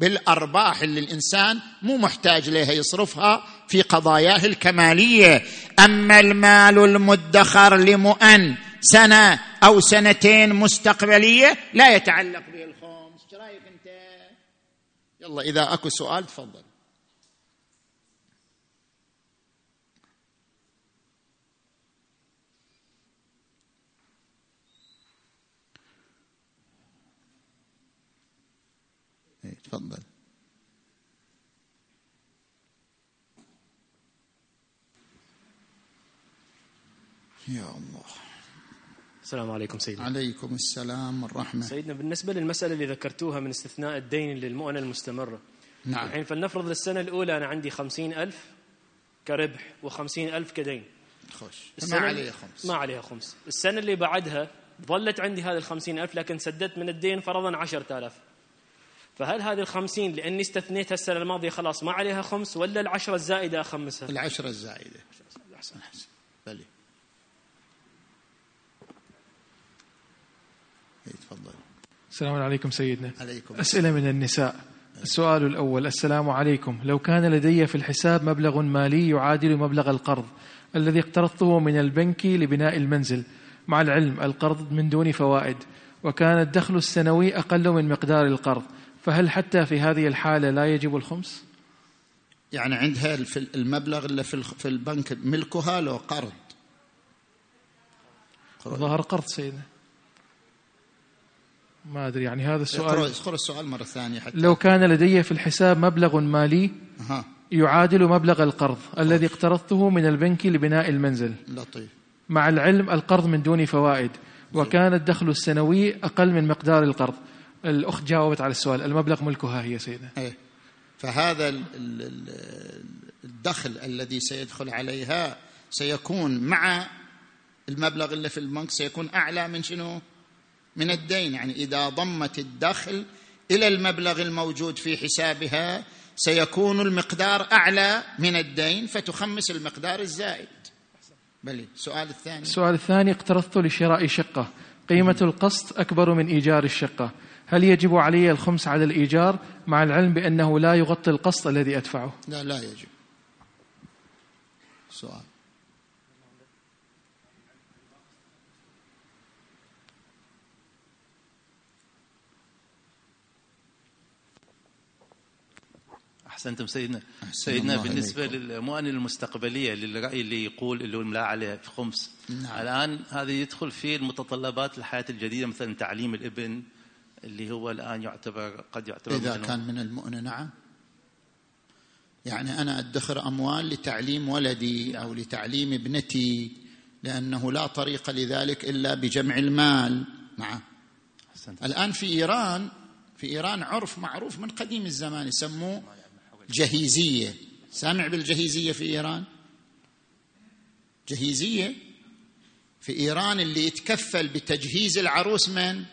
بالأرباح اللي الإنسان مو محتاج لها يصرفها في قضاياه الكمالية. أما المال المدخر لمؤن سنة أو سنتين مستقبلية لا يتعلق به يلا إذا أكو سؤال تفضل. إيه، تفضل. يا الله. السلام عليكم سيدنا عليكم السلام والرحمة. سيدنا بالنسبة للمسألة اللي ذكرتوها من استثناء الدين للمؤنة المستمرة. نعم. الحين فلنفرض للسنة الأولى أنا عندي خمسين ألف كربح وخمسين ألف كدين. خوش. ما عليه خمس. ما عليها خمس. السنة اللي بعدها ظلت عندي هذه الخمسين ألف لكن سددت من الدين فرضا عشرة آلاف. فهل هذه الخمسين لأني استثنيتها السنة الماضية خلاص ما عليها خمس ولا العشرة الزائدة أخمسها؟ العشرة الزائدة أحسن أحسن بلي إيه، تفضل السلام عليكم سيدنا. عليكم أسئلة من النساء. السؤال الأول السلام عليكم. لو كان لدي في الحساب مبلغ مالي يعادل مبلغ القرض الذي اقترضته من البنك لبناء المنزل مع العلم القرض من دون فوائد وكان الدخل السنوي أقل من مقدار القرض فهل حتى في هذه الحالة لا يجب الخمس؟ يعني عندها المبلغ اللي في البنك ملكها لو قرض. ظهر قرض سيدنا. ما أدري يعني هذا السؤال اقرأ السؤال مرة ثانية حتى. لو كان لدي في الحساب مبلغ مالي ها يعادل مبلغ القرض الذي اقترضته من البنك لبناء المنزل. لطيف. مع العلم القرض من دون فوائد. وكان الدخل السنوي أقل من مقدار القرض. الأخت جاوبت على السؤال المبلغ ملكها هي سيدنا إيه. فهذا ال- ال- ال- الدخل الذي سيدخل عليها سيكون مع المبلغ اللي في البنك سيكون أعلى من شنو؟ من الدين يعني إذا ضمت الدخل إلى المبلغ الموجود في حسابها سيكون المقدار أعلى من الدين فتخمس المقدار الزائد. بلي السؤال الثاني. السؤال الثاني اقترضت لشراء شقة. قيمة القسط أكبر من إيجار الشقة. هل يجب علي الخمس على الإيجار مع العلم بأنه لا يغطي القسط الذي أدفعه؟ لا لا يجب. سؤال. احسنتم سيدنا أحسن سيدنا إليكم. للمؤن المستقبلية للرأي اللي يقول اللي لا عليه في خمس نعم. الآن هذا يدخل في المتطلبات الحياة الجديدة مثلا تعليم الابن اللي هو الآن يعتبر قد يعتبر إذا كان من المؤنة نعم يعني أنا أدخر أموال لتعليم ولدي أو لتعليم ابنتي لأنه لا طريق لذلك إلا بجمع المال نعم أحسنت. الآن في إيران في إيران عرف معروف من قديم الزمان يسموه جهيزية. سامع بالجهيزية في إيران؟ جهيزية في إيران اللي يتكفل بتجهيز العروس من؟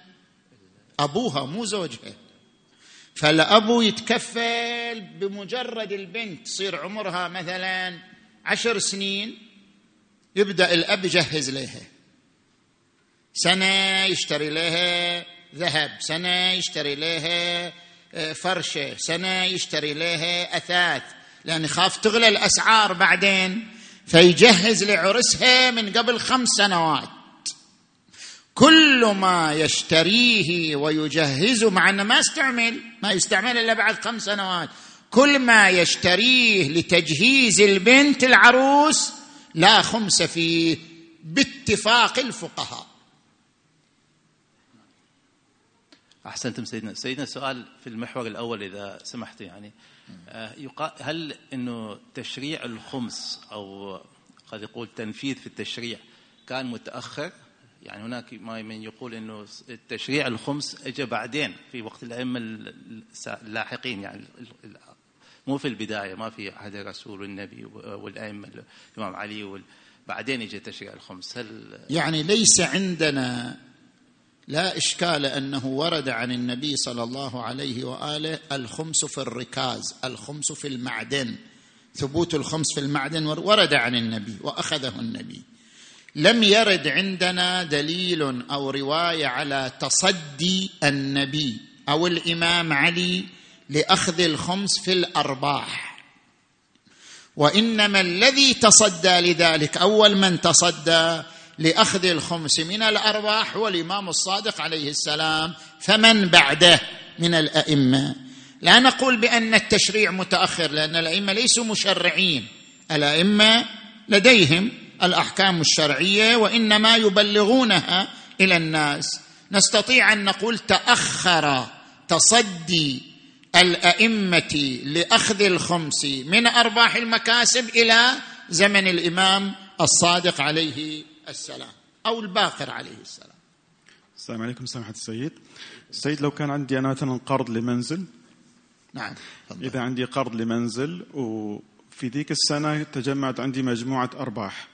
أبوها مو زوجها. فالأبو يتكفل بمجرد البنت تصير عمرها مثلا عشر سنين يبدأ الأب يجهز لها. سنة يشتري لها ذهب سنة يشتري لها فرشة سنة يشتري لها أثاث لأن يخاف تغلى الأسعار بعدين فيجهز لعرسها من قبل خمس سنوات. كل ما يشتريه ويجهزه مع إنه ما استعمل ما يستعمل إلا بعد خمس سنوات. كل ما يشتريه لتجهيز البنت العروس لا خمس فيه باتفاق الفقهاء. أحسنتم سيدنا. سيدنا سؤال في المحور الأول إذا سمحت يعني. آه، هل إنه تشريع الخمس أو قد يقول تنفيذ في التشريع كان متأخر؟ يعني هناك ما من يقول إنه التشريع الخمس اجى بعدين في وقت الس- اللاحقين يعني مو في البداية ما في عهد الرسول والنبي والأئمة الإمام علي بعدين اجى تشريع الخمس. هل يعني ليس عندنا لا إشكال أنه ورد عن النبي صلى الله عليه وآله الخمس في الركاز الخمس في المعدن. ثبوت الخمس في المعدن ورد عن النبي وأخذه النبي. لم يرد عندنا دليل أو رواية على تصدي النبي أو الإمام علي لأخذ الخمس في الأرباح. وإنما الذي تصدى لذلك أول من تصدى لأخذ الخمس من الارباح هو الامام الصادق عليه السلام فمن بعده من الأئمة. لا نقول بأن التشريع متأخر لأن الأئمة ليسوا مشرعين. الأئمة لديهم الأحكام الشرعية وإنما يبلغونها إلى الناس. نستطيع أن نقول تأخر تصدي الأئمة لأخذ الخمس من ارباح المكاسب إلى زمن الإمام الصادق عليه السلام أو الباقر عليه السلام. السلام عليكم سماحة السيد. السيد لو كان عندي أنا مثلا قرض لمنزل نعم. تفضل. إذا عندي قرض لمنزل وفي ذيك السنة تجمعت عندي مجموعة أرباح.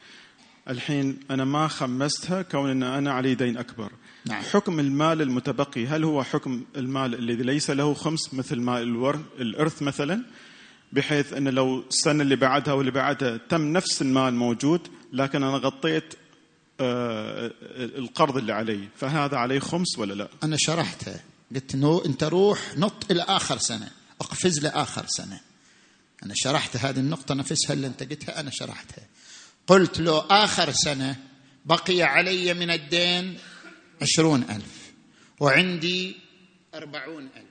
الحين أنا ما خمستها كون أن أنا علي دين أكبر. نعم. حكم المال المتبقي هل هو حكم المال الذي ليس له خمس مثل مال الور... الإرث مثلا؟ بحيث أن لو السنة اللي بعدها واللي بعدها تم نفس المال موجود لكن أنا غطيت القرض اللي علي. فهذا عليه خمس ولا لا؟ أنا شرحتها قلت نو أنت روح نط إلى آخر سنة. اقفز لآخر سنة. أنا شرحت هذه النقطة نفسها اللي أنت قلتها أنا شرحتها. قلت لو آخر سنة بقي علي من الدين عشرون ألف وعندي أربعون ألف.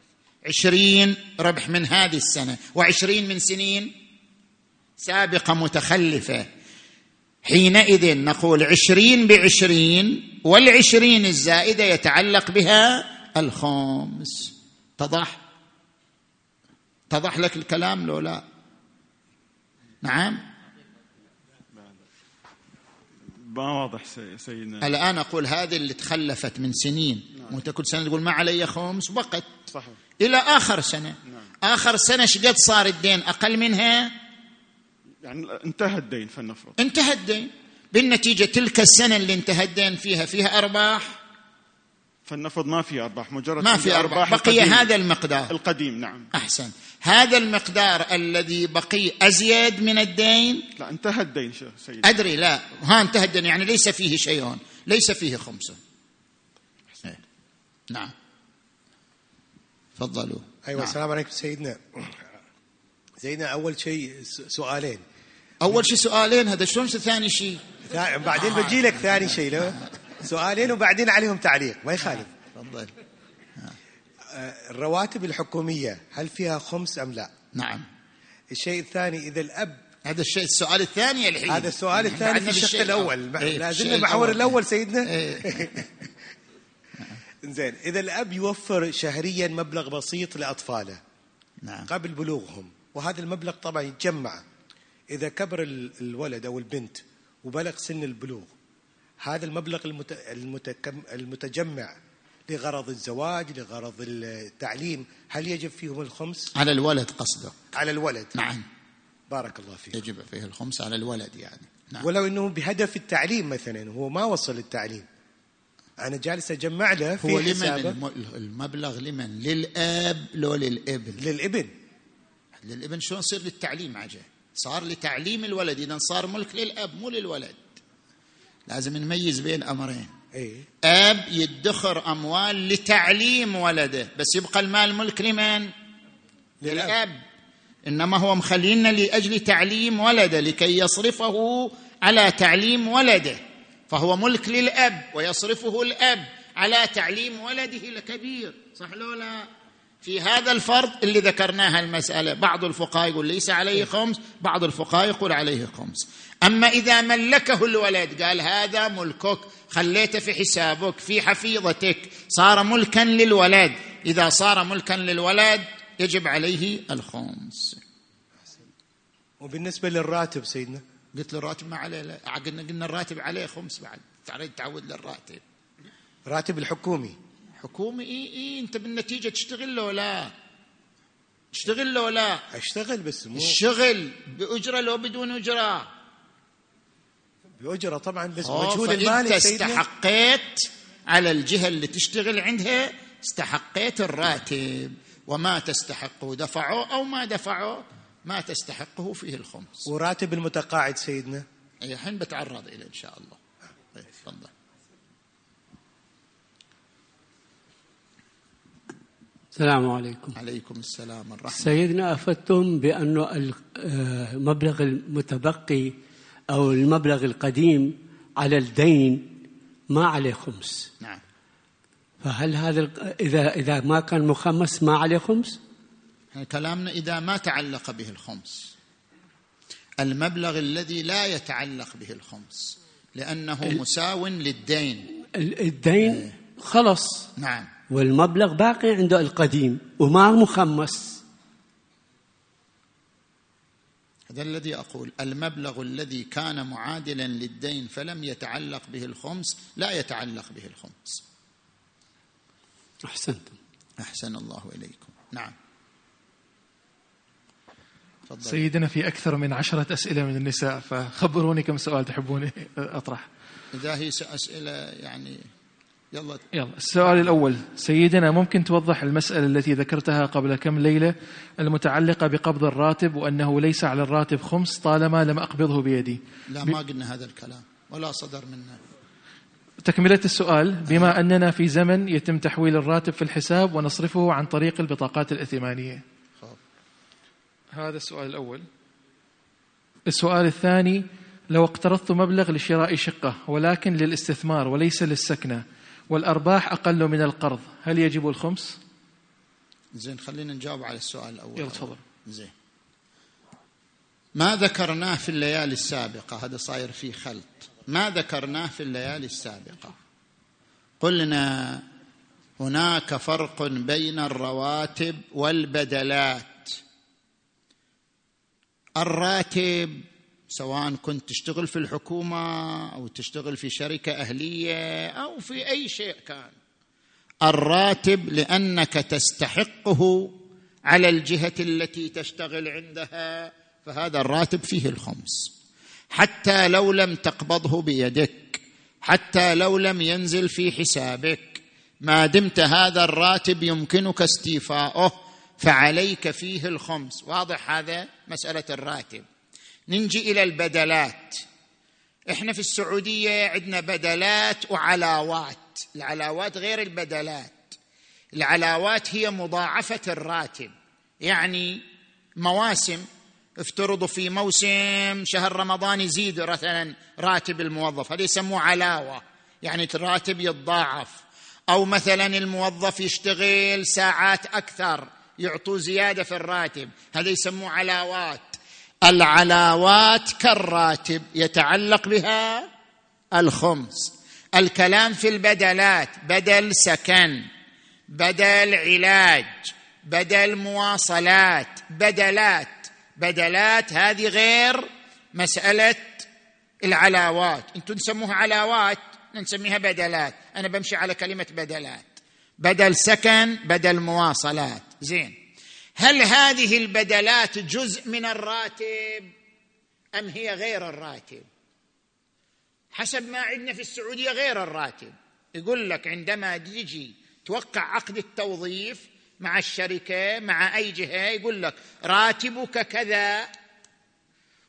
عشرين ربح من هذه السنة وعشرين من سنين سابقة متخلفة. حينئذ نقول عشرين بعشرين والعشرين الزائدة يتعلق بها الخمس تضح؟ تضح لك الكلام لو لا؟ نعم؟ ما واضح سي- سيدنا. الآن أقول هذه اللي تخلفت من سنين. وأنت كل سنة تقول ما علي خمس وقت صحيح. إلى آخر سنة. آخر سنة شقد صار الدين؟ أقل منها؟ يعني انتهى الدين فلنفرض. انتهى الدين. بالنتيجة تلك السنة اللي انتهى الدين فيها فيها أرباح. فلنفرض ما في أرباح مجرد ما في أرباح. بقي القديم. هذا المقدار. القديم نعم. أحسن. هذا المقدار الذي بقي أزيد من الدين؟ لا انتهى الدين شيخ سيدي. أدري لا. ها انتهى الدين. يعني ليس فيه شيء ليس فيه خمس إيه. نعم. تفضلوا. أيوه نعم. السلام عليكم سيدنا. سيدنا أول شيء سؤالين. أول شيء سؤالين هذا شلون ثاني شيء؟ بعدين بجي لك ثاني شيء لو. سؤالين وبعدين عليهم تعليق ما يخالف. تفضل. آه، الرواتب الحكومية هل فيها خمس أم لا؟ نعم. الشيء الثاني إذا الأب هذا الشيء السؤال الثاني الحين. هذا السؤال الثاني بعدنا في الشق الأول. إيه، لا الشيء زلنا محور الأول. سيدنا. زين إذا الأب يوفر شهريا مبلغ بسيط لأطفاله نعم. قبل بلوغهم وهذا المبلغ طبعا يتجمع. إذا كبر ال- الولد أو البنت وبلغ سن البلوغ هذا المبلغ. المتجمع لغرض الزواج لغرض التعليم هل يجب فيهم الخمس؟ على الولد قصده. على الولد. نعم. بارك الله فيك. يجب فيه الخمس على الولد يعني. نعم. ولو إنه بهدف التعليم مثلا هو ما وصل التعليم. أنا جالس أجمع له في هو لمن حسابه. الم- المبلغ لمن؟ للأب لو للإبن. للإبن. للابن شلون يصير للتعليم عجل؟ صار لتعليم الولد إذا صار ملك للأب مو للولد. لازم نميز بين أمرين. اي أب يدخر أموال لتعليم ولده بس يبقى المال ملك لمن؟ للأب. إنما هو مخلينا لأجل تعليم ولده لكي يصرفه على تعليم ولده. فهو ملك للأب ويصرفه الأب على تعليم ولده لكبير صح لو لا؟ في هذا الفرض اللي ذكرناها المسألة. بعض الفقهاء يقول ليس عليه خمس بعض الفقهاء يقول عليه خمس. أما إذا ملكه الولد قال هذا ملكك خليته في حسابك في حفيظتك صار ملكا للولد. إذا صار ملكا للولد يجب عليه الخمس. وبالنسبة للراتب سيدنا؟ قلت له الراتب ما عليه قلنا الراتب عليه خمس بعد. تعود للراتب. راتب الحكومي. حكومي اي اي أنت بالنتيجة تشتغل له لا؟ تشتغل له لا؟ أشتغل بس مو الشغل بأجرة لو بدون أجرة. بأجرة طبعا بس أوه، مجهود المالي سيدنا استحقيت على الجهة اللي تشتغل عندها استحقيت الراتب. وما تستحقه دفعوه أو ما دفعوه ما تستحقه فيه الخمس. وراتب المتقاعد سيدنا؟ اي الحين بتعرض اليه إن شاء الله. طيب، تفضل. السلام عليكم. عليكم السلام الرحمه سيدنا أفدتم بأن المبلغ المتبقي أو المبلغ القديم على الدين ما عليه خمس. نعم. فهل هذا إذا إذا ما كان مخمس ما عليه خمس؟ كلامنا إذا ما تعلق به الخمس. المبلغ الذي لا يتعلق به الخمس لأنه مساو للدين. ال- الدين خلص. نعم. والمبلغ باقي عنده القديم وما مخمس. هذا الذي أقول المبلغ الذي كان معادلا للدين فلم يتعلق به الخمس لا يتعلق به الخمس. أحسنتم. أحسن الله إليكم. نعم. تفضل. سيدنا في أكثر من عشرة أسئلة من النساء فخبروني كم سؤال تحبوني أطرح. إذا هي اسئله يعني يلا. يلا السؤال الأول. سيدنا ممكن توضح المسألة التي ذكرتها قبل كم ليلة المتعلقة بقبض الراتب وأنه ليس على الراتب خمس طالما لم أقبضه بيدي؟ لا ما قلنا هذا الكلام ولا صدر منا تكملة السؤال. بما أننا في زمن يتم تحويل الراتب في الحساب ونصرفه عن طريق البطاقات الائتمانية. هذا السؤال الأول. السؤال الثاني. لو اقترضت مبلغ لشراء شقة ولكن للاستثمار وليس للسكنة والأرباح أقل من القرض. هل يجب الخمس؟ زين خلينا نجاوب على السؤال الأول. يلا تفضل. زين. ما ذكرناه في الليالي السابقة؟ هذا صاير فيه خلط. ما ذكرناه في الليالي السابقة؟ قلنا هناك فرق بين الرواتب والبدلات. الراتب سواء كنت تشتغل في الحكومة أو تشتغل في شركة أهلية أو في أي شيء كان. الراتب لأنك تستحقه على الجهة التي تشتغل عندها فهذا الراتب فيه الخمس. حتى لو لم تقبضه بيدك حتى لو لم ينزل في حسابك ما دمت هذا الراتب يمكنك استيفاؤه فعليك فيه الخمس. واضح هذا مسألة الراتب. ننجي إلى البدلات. إحنا في السعودية عندنا بدلات وعلاوات. العلاوات غير البدلات. العلاوات هي مضاعفة الراتب. يعني مواسم افترضوا في موسم شهر رمضان يزيد مثلا راتب الموظف. هذا يسموه علاوة. يعني الراتب يتضاعف. أو مثلا الموظف يشتغل ساعات أكثر يعطوه زيادة في الراتب. هذا يسموه علاوات. العلاوات كالراتب يتعلق بها الخمس. الكلام في البدلات بدل سكن بدل علاج بدل مواصلات بدلات. بدلات هذه غير مسألة العلاوات. أنتم تسموها علاوات نسميها بدلات. أنا بمشي على كلمة بدلات. بدل سكن بدل مواصلات. زين. هل هذه البدلات جزء من الراتب أم هي غير الراتب؟ حسب ما عندنا في السعودية غير الراتب. يقول لك عندما تجي توقع عقد التوظيف مع الشركة مع أي جهة يقول لك راتبك كذا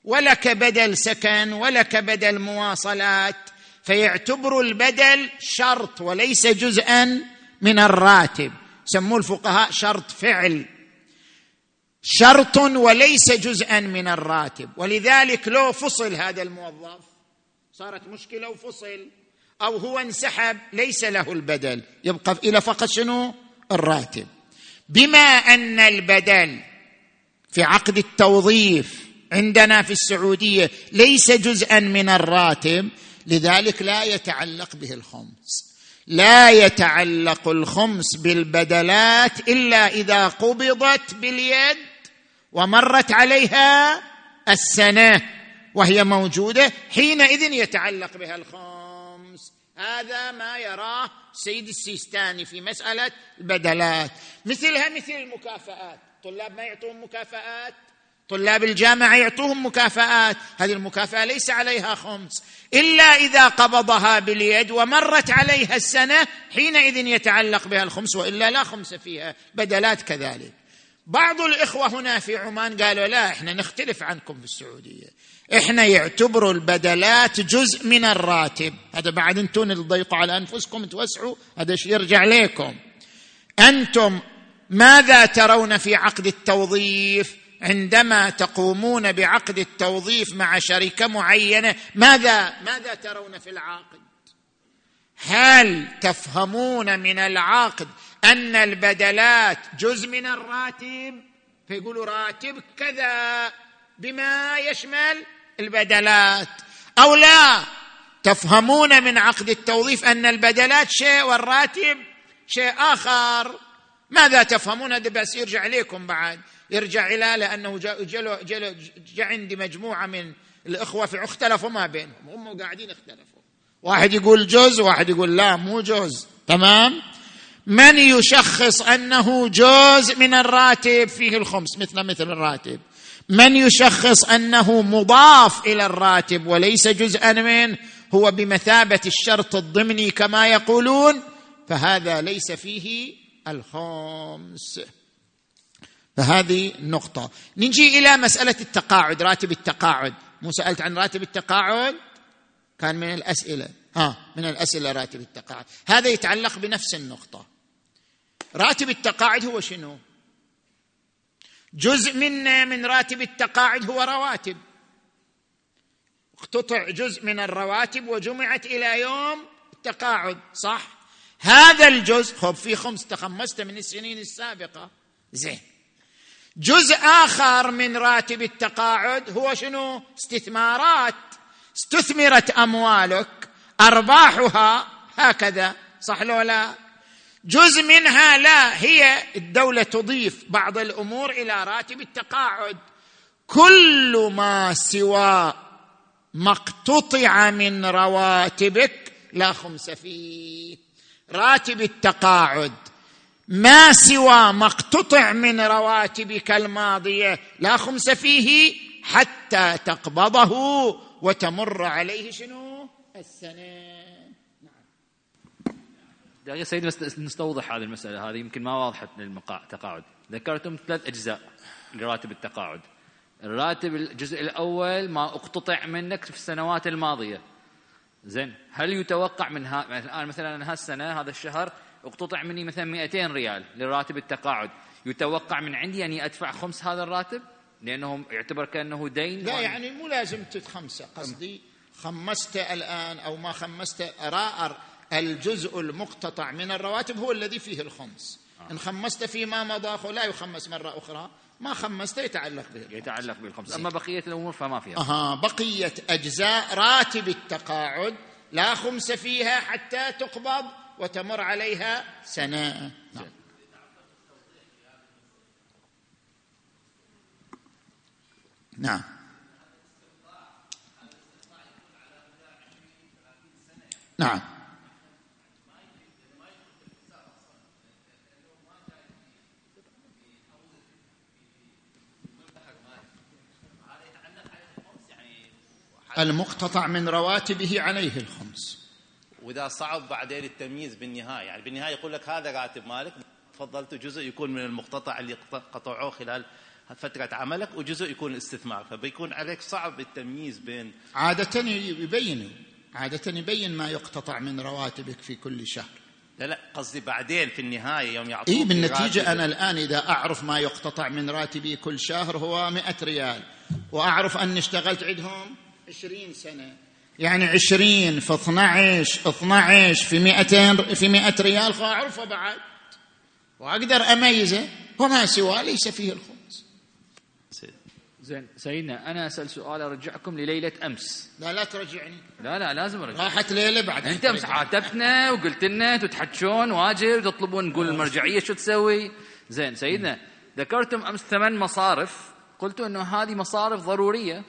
ولك بدل سكن ولك بدل مواصلات فيعتبر البدل شرط وليس جزءا من الراتب. سموه الفقهاء شرط فعل. شرط وليس جزءا من الراتب. ولذلك لو فصل هذا الموظف صارت مشكلة وفصل أو هو انسحب ليس له البدل. يبقى إلى فقط شنو؟ الراتب. بما أن البدل في عقد التوظيف عندنا في السعودية ليس جزءا من الراتب لذلك لا يتعلق به الخمس. لا يتعلق الخمس بالبدلات إلا إذا قبضت باليد ومرت عليها السنة وهي موجودة حينئذ يتعلق بها الخمس. هذا ما يراه سيد السيستاني في مسألة البدلات. مثلها مثل المكافآت. طلاب ما يعطون مكافآت؟ طلاب الجامعة يعطوهم مكافآت. هذه المكافأة ليس عليها خمس. إلا إذا قبضها باليد ومرت عليها السنة حينئذ يتعلق بها الخمس وإلا لا خمس فيها. بدلات كذلك. بعض الإخوة هنا في عمان قالوا لا إحنا نختلف عنكم في السعودية. إحنا يعتبروا البدلات جزء من الراتب. هذا بعد أنتم تضيقوا على أنفسكم توسعوا هذا يرجع لكم. أنتم ماذا ترون في عقد التوظيف؟ عندما تقومون بعقد التوظيف مع شركة معينة ماذا ماذا ترون في العقد؟ هل تفهمون من العقد أن البدلات جزء من الراتب. فيقولوا راتب كذا بما يشمل البدلات. أو لا تفهمون من عقد التوظيف أن البدلات شيء والراتب شيء آخر. ماذا تفهمون؟ هذا بس يرجع عليكم بعد. يرجع إلى لأنه جاء جاء جاء جاء عندي مجموعة من الإخوة في اختلفوا ما بينهم. هم قاعدين اختلفوا. واحد يقول جزء واحد يقول لا مو جزء. تمام؟ من يشخص أنه جزء من الراتب؟ فيه الخمس مثل مثل الراتب. من يشخص أنه مضاف إلى الراتب وليس جزءا منه هو بمثابة الشرط الضمني كما يقولون فهذا ليس فيه الخمس. فهذه نقطة. نجي إلى مسألة التقاعد راتب التقاعد. مو سألت عن راتب التقاعد؟ كان من الأسئلة. ها من الأسئلة راتب التقاعد. هذا يتعلق بنفس النقطة. راتب التقاعد هو شنو؟ جزء منا من راتب التقاعد هو رواتب. اقتطع جزء من الرواتب وجمعت إلى يوم التقاعد صح؟ هذا الجزء خب في خمس تخمست من السنين السابقة. زين. جزء آخر من راتب التقاعد هو شنو؟ استثمارات. استثمرت أموالك أرباحها هكذا صح لو لا؟ جزء منها لا هي الدولة تضيف بعض الأمور إلى راتب التقاعد. كل ما سوى ما اقتطع من رواتبك لا خمس فيه. راتب التقاعد. ما سوى ما اقتطع من رواتبك الماضية لا خمس فيه حتى تقبضه وتمر عليه شنو؟ السنة. يا سيد نستوضح هذه المسألة. هذه يمكن ما وضحت للتقاعد ذكرتم ثلاث أجزاء لراتب التقاعد. الراتب الجزء الأول ما أقتطع منك في السنوات الماضية. زين هل يتوقع من ها الآن مثلا هالسنة هذا الشهر أقتطع مني مثلا 200 ريال لراتب التقاعد. يتوقع من عندي أني أدفع خمس هذا الراتب؟ لأنه يعتبر كأنه دين؟ لا يعني مو لازم تتخمسه قصدي خمست الآن أو ما خمست أرى الجزء المقتطع من الرواتب هو الذي فيه الخمس. آه. إن خمست فيما مضى لا يخمس مرة أخرى. ما خمست يتعلق به يتعلق بالخمس. أما بقية الأمور فما فيها. أها بقية أجزاء راتب التقاعد لا خمس فيها حتى تقبض وتمر عليها سنة. نعم. نعم. نعم. المقتطع من رواتبه عليه الخمس. وإذا صعب بعدين التمييز بالنهاية. يعني بالنهاية يقول لك هذا راتب مالك تفضلت جزء يكون من المقتطع اللي قطعوه خلال فترة عملك وجزء يكون استثمار فبيكون عليك صعب التمييز بين عادة يبين عادة يبين ما يقتطع من رواتبك في كل شهر. لا لا قصدي بعدين في النهاية يوم يعطوك إيه بالنتيجة أنا الآن إذا أعرف ما يقتطع من راتبي كل شهر هو مئة ريال. وأعرف أني اشتغلت عندهم عشرين سنة. يعني عشرين في 12 12 في 200 في 100 ريال فأعرفه بعد. وأقدر أميزه. وما سواه ليس فيه الخمس زين. سيدنا أنا أسأل سؤال أرجعكم لليلة أمس. لا لا ترجعني. لا لا لازم أرجع. راحت ليلة بعد. أنت أمس عاتبتنا وقلت لنا تتحجون واجب تطلبون نقول المرجعية شو تسوي. زين سيدنا ذكرتم أمس ثمان مصارف. قلتوا أنه هذه مصارف ضرورية.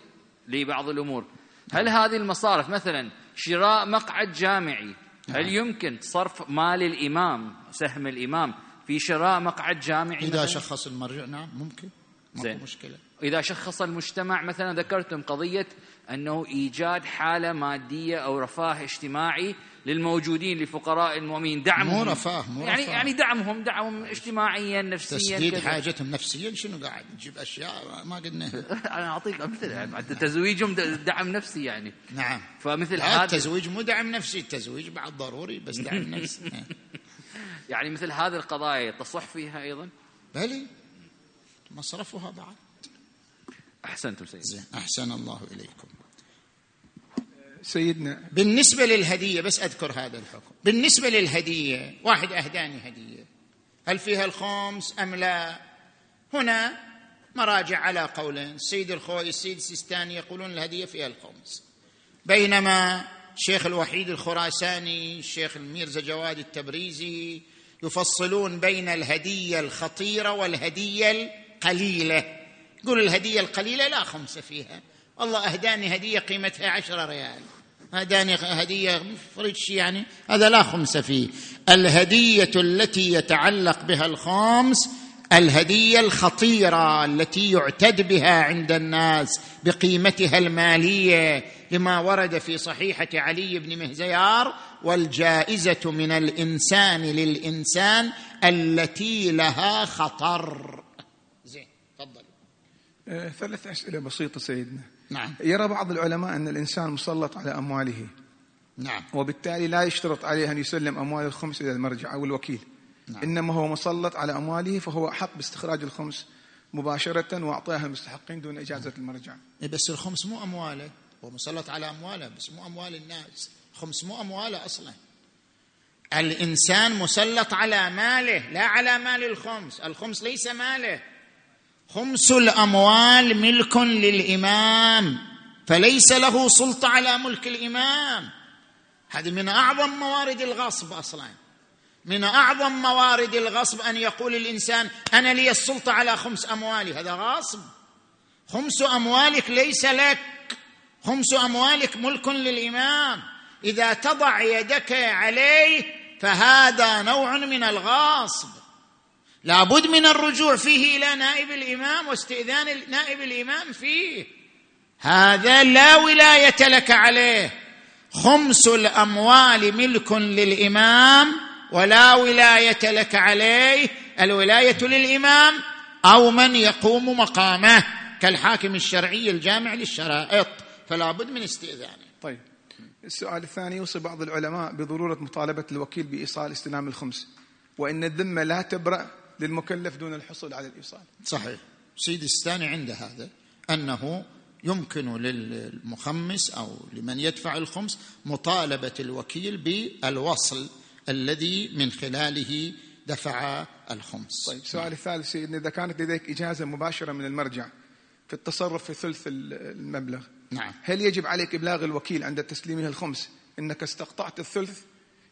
لبعض الأمور هل هذه المصارف مثلا شراء مقعد جامعي هل نعم. يمكن صرف مال الإمام سهم الإمام في شراء مقعد جامعي إذا مثلاً؟ شخص المرجع نعم ممكن زين مشكلة إذا شخص المجتمع مثلا ذكرتم قضية أنه إيجاد حالة مادية أو رفاه اجتماعي للموجودين لفقراء المؤمنين. دعمهم. مو رفاه مو يعني رفاه. يعني دعمهم دعمهم اجتماعيا نفسيا تسديد كذا. حاجتهم نفسيا شنو قاعد تجيب أشياء؟ ما قلنا. أنا أعطيك أمثلة. يعني تزويجهم دعم نفسي يعني. نعم. فمثل هذا التزويج مو دعم نفسي التزويج بعد ضروري بس دعم نفسي. يعني مثل هذه القضايا تصح فيها أيضا؟ بلي. مصرفها بعد. أحسنتم سيدي. أحسن الله إليكم. سيدنا. بالنسبة للهدية بس أذكر هذا الحكم. بالنسبة للهدية واحد أهداني هدية. هل فيها الخمس أم لا؟ هنا مراجع على قولين. السيد الخوئي السيد السيستاني يقولون الهدية فيها الخمس. بينما الشيخ الوحيد الخراساني الشيخ الميرزا جواد التبريزي يفصلون بين الهدية الخطيرة والهدية القليلة. يقول الهدية القليلة لا خمس فيها. والله أهداني هدية قيمتها عشرة ريال. هداني هدية فريتش يعني هذا لا خمس فيه. الهدية التي يتعلق بها الخمس الهدية الخطيرة التي يعتد بها عند الناس بقيمتها المالية لما ورد في صحيحة علي بن مهزيار والجائزة من الإنسان للإنسان التي لها خطر. زين تفضل. آه، ثلاث أسئلة بسيطة سيدنا. نعم. يرى بعض العلماء أن الإنسان مسلط على أمواله. نعم. وبالتالي لا يشترط عليه أن يسلم اموال الخمس إلى المرجع أو الوكيل. نعم. إنما هو مسلط على أمواله فهو أحق باستخراج الخمس مباشرة وأعطائها المستحقين دون إجازة المرجع. إيه، بس الخمس مو أمواله. هو مسلط على أمواله بس مو أموال الناس. خمس مو أمواله أصلا. الإنسان مسلط على ماله لا على مال الخمس. الخمس ليس ماله. خمس الأموال ملك للإمام فليس له سلطة على ملك الإمام. هذه من أعظم موارد الغصب أصلاً. من أعظم موارد الغصب أن يقول الإنسان أنا لي السلطة على خمس أموالي. هذا غصب. خمس أموالك ليس لك. خمس أموالك ملك للإمام. إذا تضع يدك عليه فهذا نوع من الغاصب لابد من الرجوع فيه إلى نائب الإمام واستئذان نائب الإمام فيه. هذا لا ولاية لك عليه. خمس الأموال ملك للإمام ولا ولاية لك عليه. الولاية للإمام أو من يقوم مقامه كالحاكم الشرعي الجامع للشرائط. فلا بد من استئذانه. طيب. السؤال الثاني يوصي بعض العلماء بضرورة مطالبة الوكيل بإيصال استلام الخمس. وإن الذمة لا تبرأ للمكلف دون الحصول على الإيصال. صحيح. سيدي الثاني عنده هذا أنه يمكن للمخمس أو لمن يدفع الخمس مطالبة الوكيل بالوصل الذي من خلاله دفع الخمس. طيب السؤال الثالث سيدنا إذا كانت لديك إجازة مباشرة من المرجع في التصرف في ثلث المبلغ نعم. هل يجب عليك إبلاغ الوكيل عند تسليمه الخمس أنك استقطعت الثلث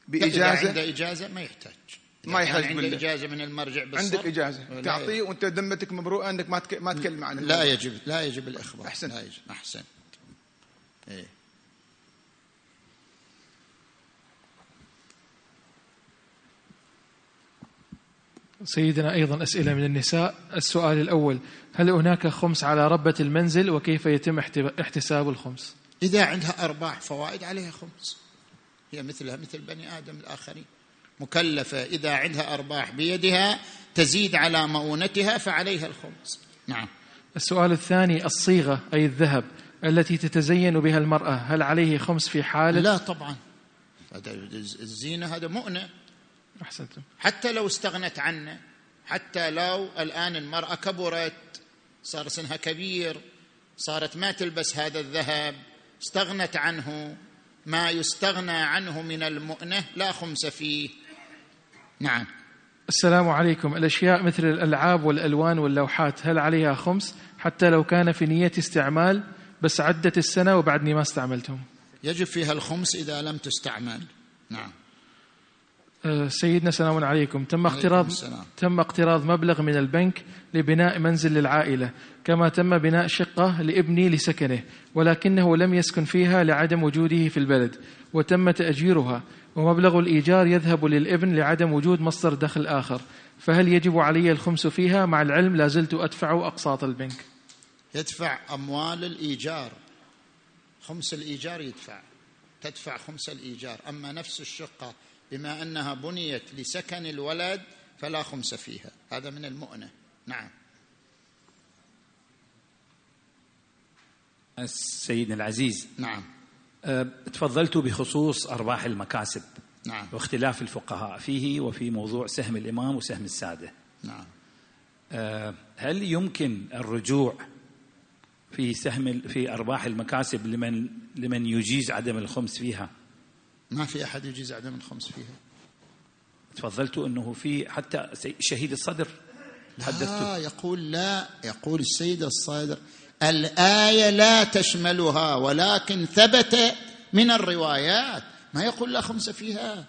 بإجازة إذا عنده إجازة ما يحتاج. ما يحتاج عنده إجازة من المرجع بالصرف عندك إجازة. تعطيه وأنت ذمتك مبروءة أنك ما ما تكلم عن لا يجب لا يجب الإخبار. أحسن لا يجب. أحسن إيه. سيدنا أيضا أسئلة من النساء. السؤال الأول هل هناك خمس على ربة المنزل وكيف يتم احتساب الخمس؟ إذا عندها أرباح فوائد عليها خمس. هي مثلها مثل بني آدم الآخرين. مكلفة إذا عندها أرباح بيدها تزيد على مؤونتها فعليها الخمس. نعم. السؤال الثاني الصيغة أي الذهب التي تتزين بها المرأة هل عليه خمس في حالة؟ لا طبعا. هذا الزينة هذا مؤنة. أحسنتم. حتى لو استغنت عنه حتى لو الآن المرأة كبرت صار سنها كبير صارت ما تلبس هذا الذهب استغنت عنه ما يستغنى عنه من المؤنة لا خمس فيه. نعم. السلام عليكم. الأشياء مثل الألعاب والألوان واللوحات هل عليها خمس؟ حتى لو كان في نية استعمال بس عدت السنة وبعدني ما استعملتهم. يجب فيها الخمس إذا لم تستعمل. نعم. أه، سيدنا سلام عليكم. تم اقتراض تم اقتراض مبلغ من البنك لبناء منزل للعائلة كما تم بناء شقة لابني لسكنه ولكنه لم يسكن فيها لعدم وجوده في البلد وتم تأجيرها. ومبلغ الإيجار يذهب للإبن لعدم وجود مصدر دخل آخر. فهل يجب علي الخمس فيها؟ مع العلم لا زلت أدفع أقساط البنك. يدفع أموال الإيجار. خمس الإيجار يدفع. تدفع خمس الإيجار. أما نفس الشقة بما أنها بنيت لسكن الولد فلا خمس فيها. هذا من المؤنة. نعم. سيدنا العزيز. نعم. تفضلت بخصوص ارباح المكاسب نعم. واختلاف الفقهاء فيه وفي موضوع سهم الإمام وسهم السادة. نعم. أه، هل يمكن الرجوع في سهم في ارباح المكاسب لمن لمن يجيز عدم الخمس فيها؟ ما في أحد يجيز عدم الخمس فيها. تفضلت أنه في حتى شهيد الصدر لا يقول لا يقول السيد الصادر الآية لا تشملها ولكن ثبت من الروايات. ما يقول لا خمس فيها؟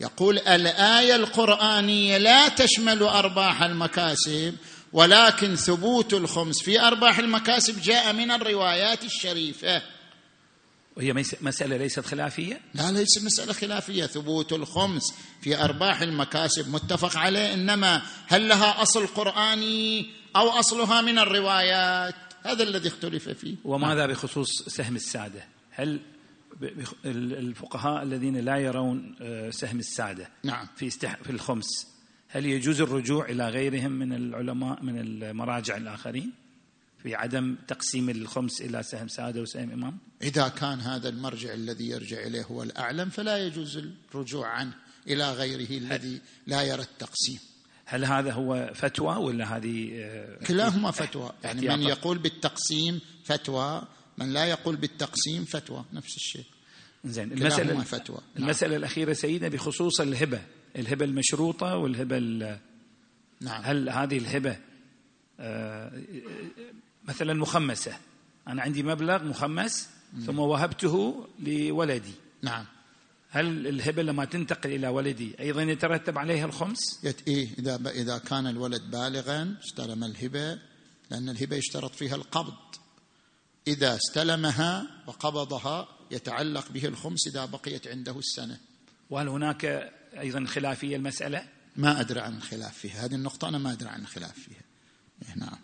يقول الآية القرآنية لا تشمل أرباح المكاسب ولكن ثبوت الخمس في أرباح المكاسب جاء من الروايات الشريفة. وهي مسألة ليست خلافية؟ لا ليست مسألة خلافية. ثبوت الخمس في أرباح المكاسب متفق عليه إنما هل لها أصل قرآني أو أصلها من الروايات؟ هذا الذي اختلف فيه. وماذا بخصوص سهم السادة؟ هل الفقهاء الذين لا يرون آه، سهم السادة نعم. في استح... في الخمس هل يجوز الرجوع إلى غيرهم من العلماء من المراجع الآخرين؟ في عدم تقسيم الخمس إلى سهم سادة وسهم إمام؟ إذا كان هذا المرجع الذي يرجع إليه هو الأعلم فلا يجوز الرجوع عنه إلى غيره الذي لا يرى التقسيم. هل هذا هو فتوى ولا هذه آه، كلاهما فتوى. يعني من يقول بالتقسيم فتوى من لا يقول بالتقسيم فتوى. نفس الشيء. زين المسألة فتوى. المسألة نعم. الأخيرة سيدنا بخصوص الهبة الهبة المشروطة والهبة نعم. هل هذه الهبة آه، مثلا مخمسة. أنا عندي مبلغ مخمس ثم وهبته لولدي. نعم. هل الهبة لما تنتقل إلى ولدي أيضا يترتب عليها الخمس؟ يت إيه إذا إذا كان الولد بالغا استلم الهبة لأن الهبة يشترط فيها القبض. إذا استلمها وقبضها يتعلق به الخمس إذا بقيت عنده السنة. وهل هناك أيضا خلافية المسألة؟ ما أدري عن الخلاف فيها. هذه النقطة أنا ما أدري عن الخلاف فيها. إيه، نعم.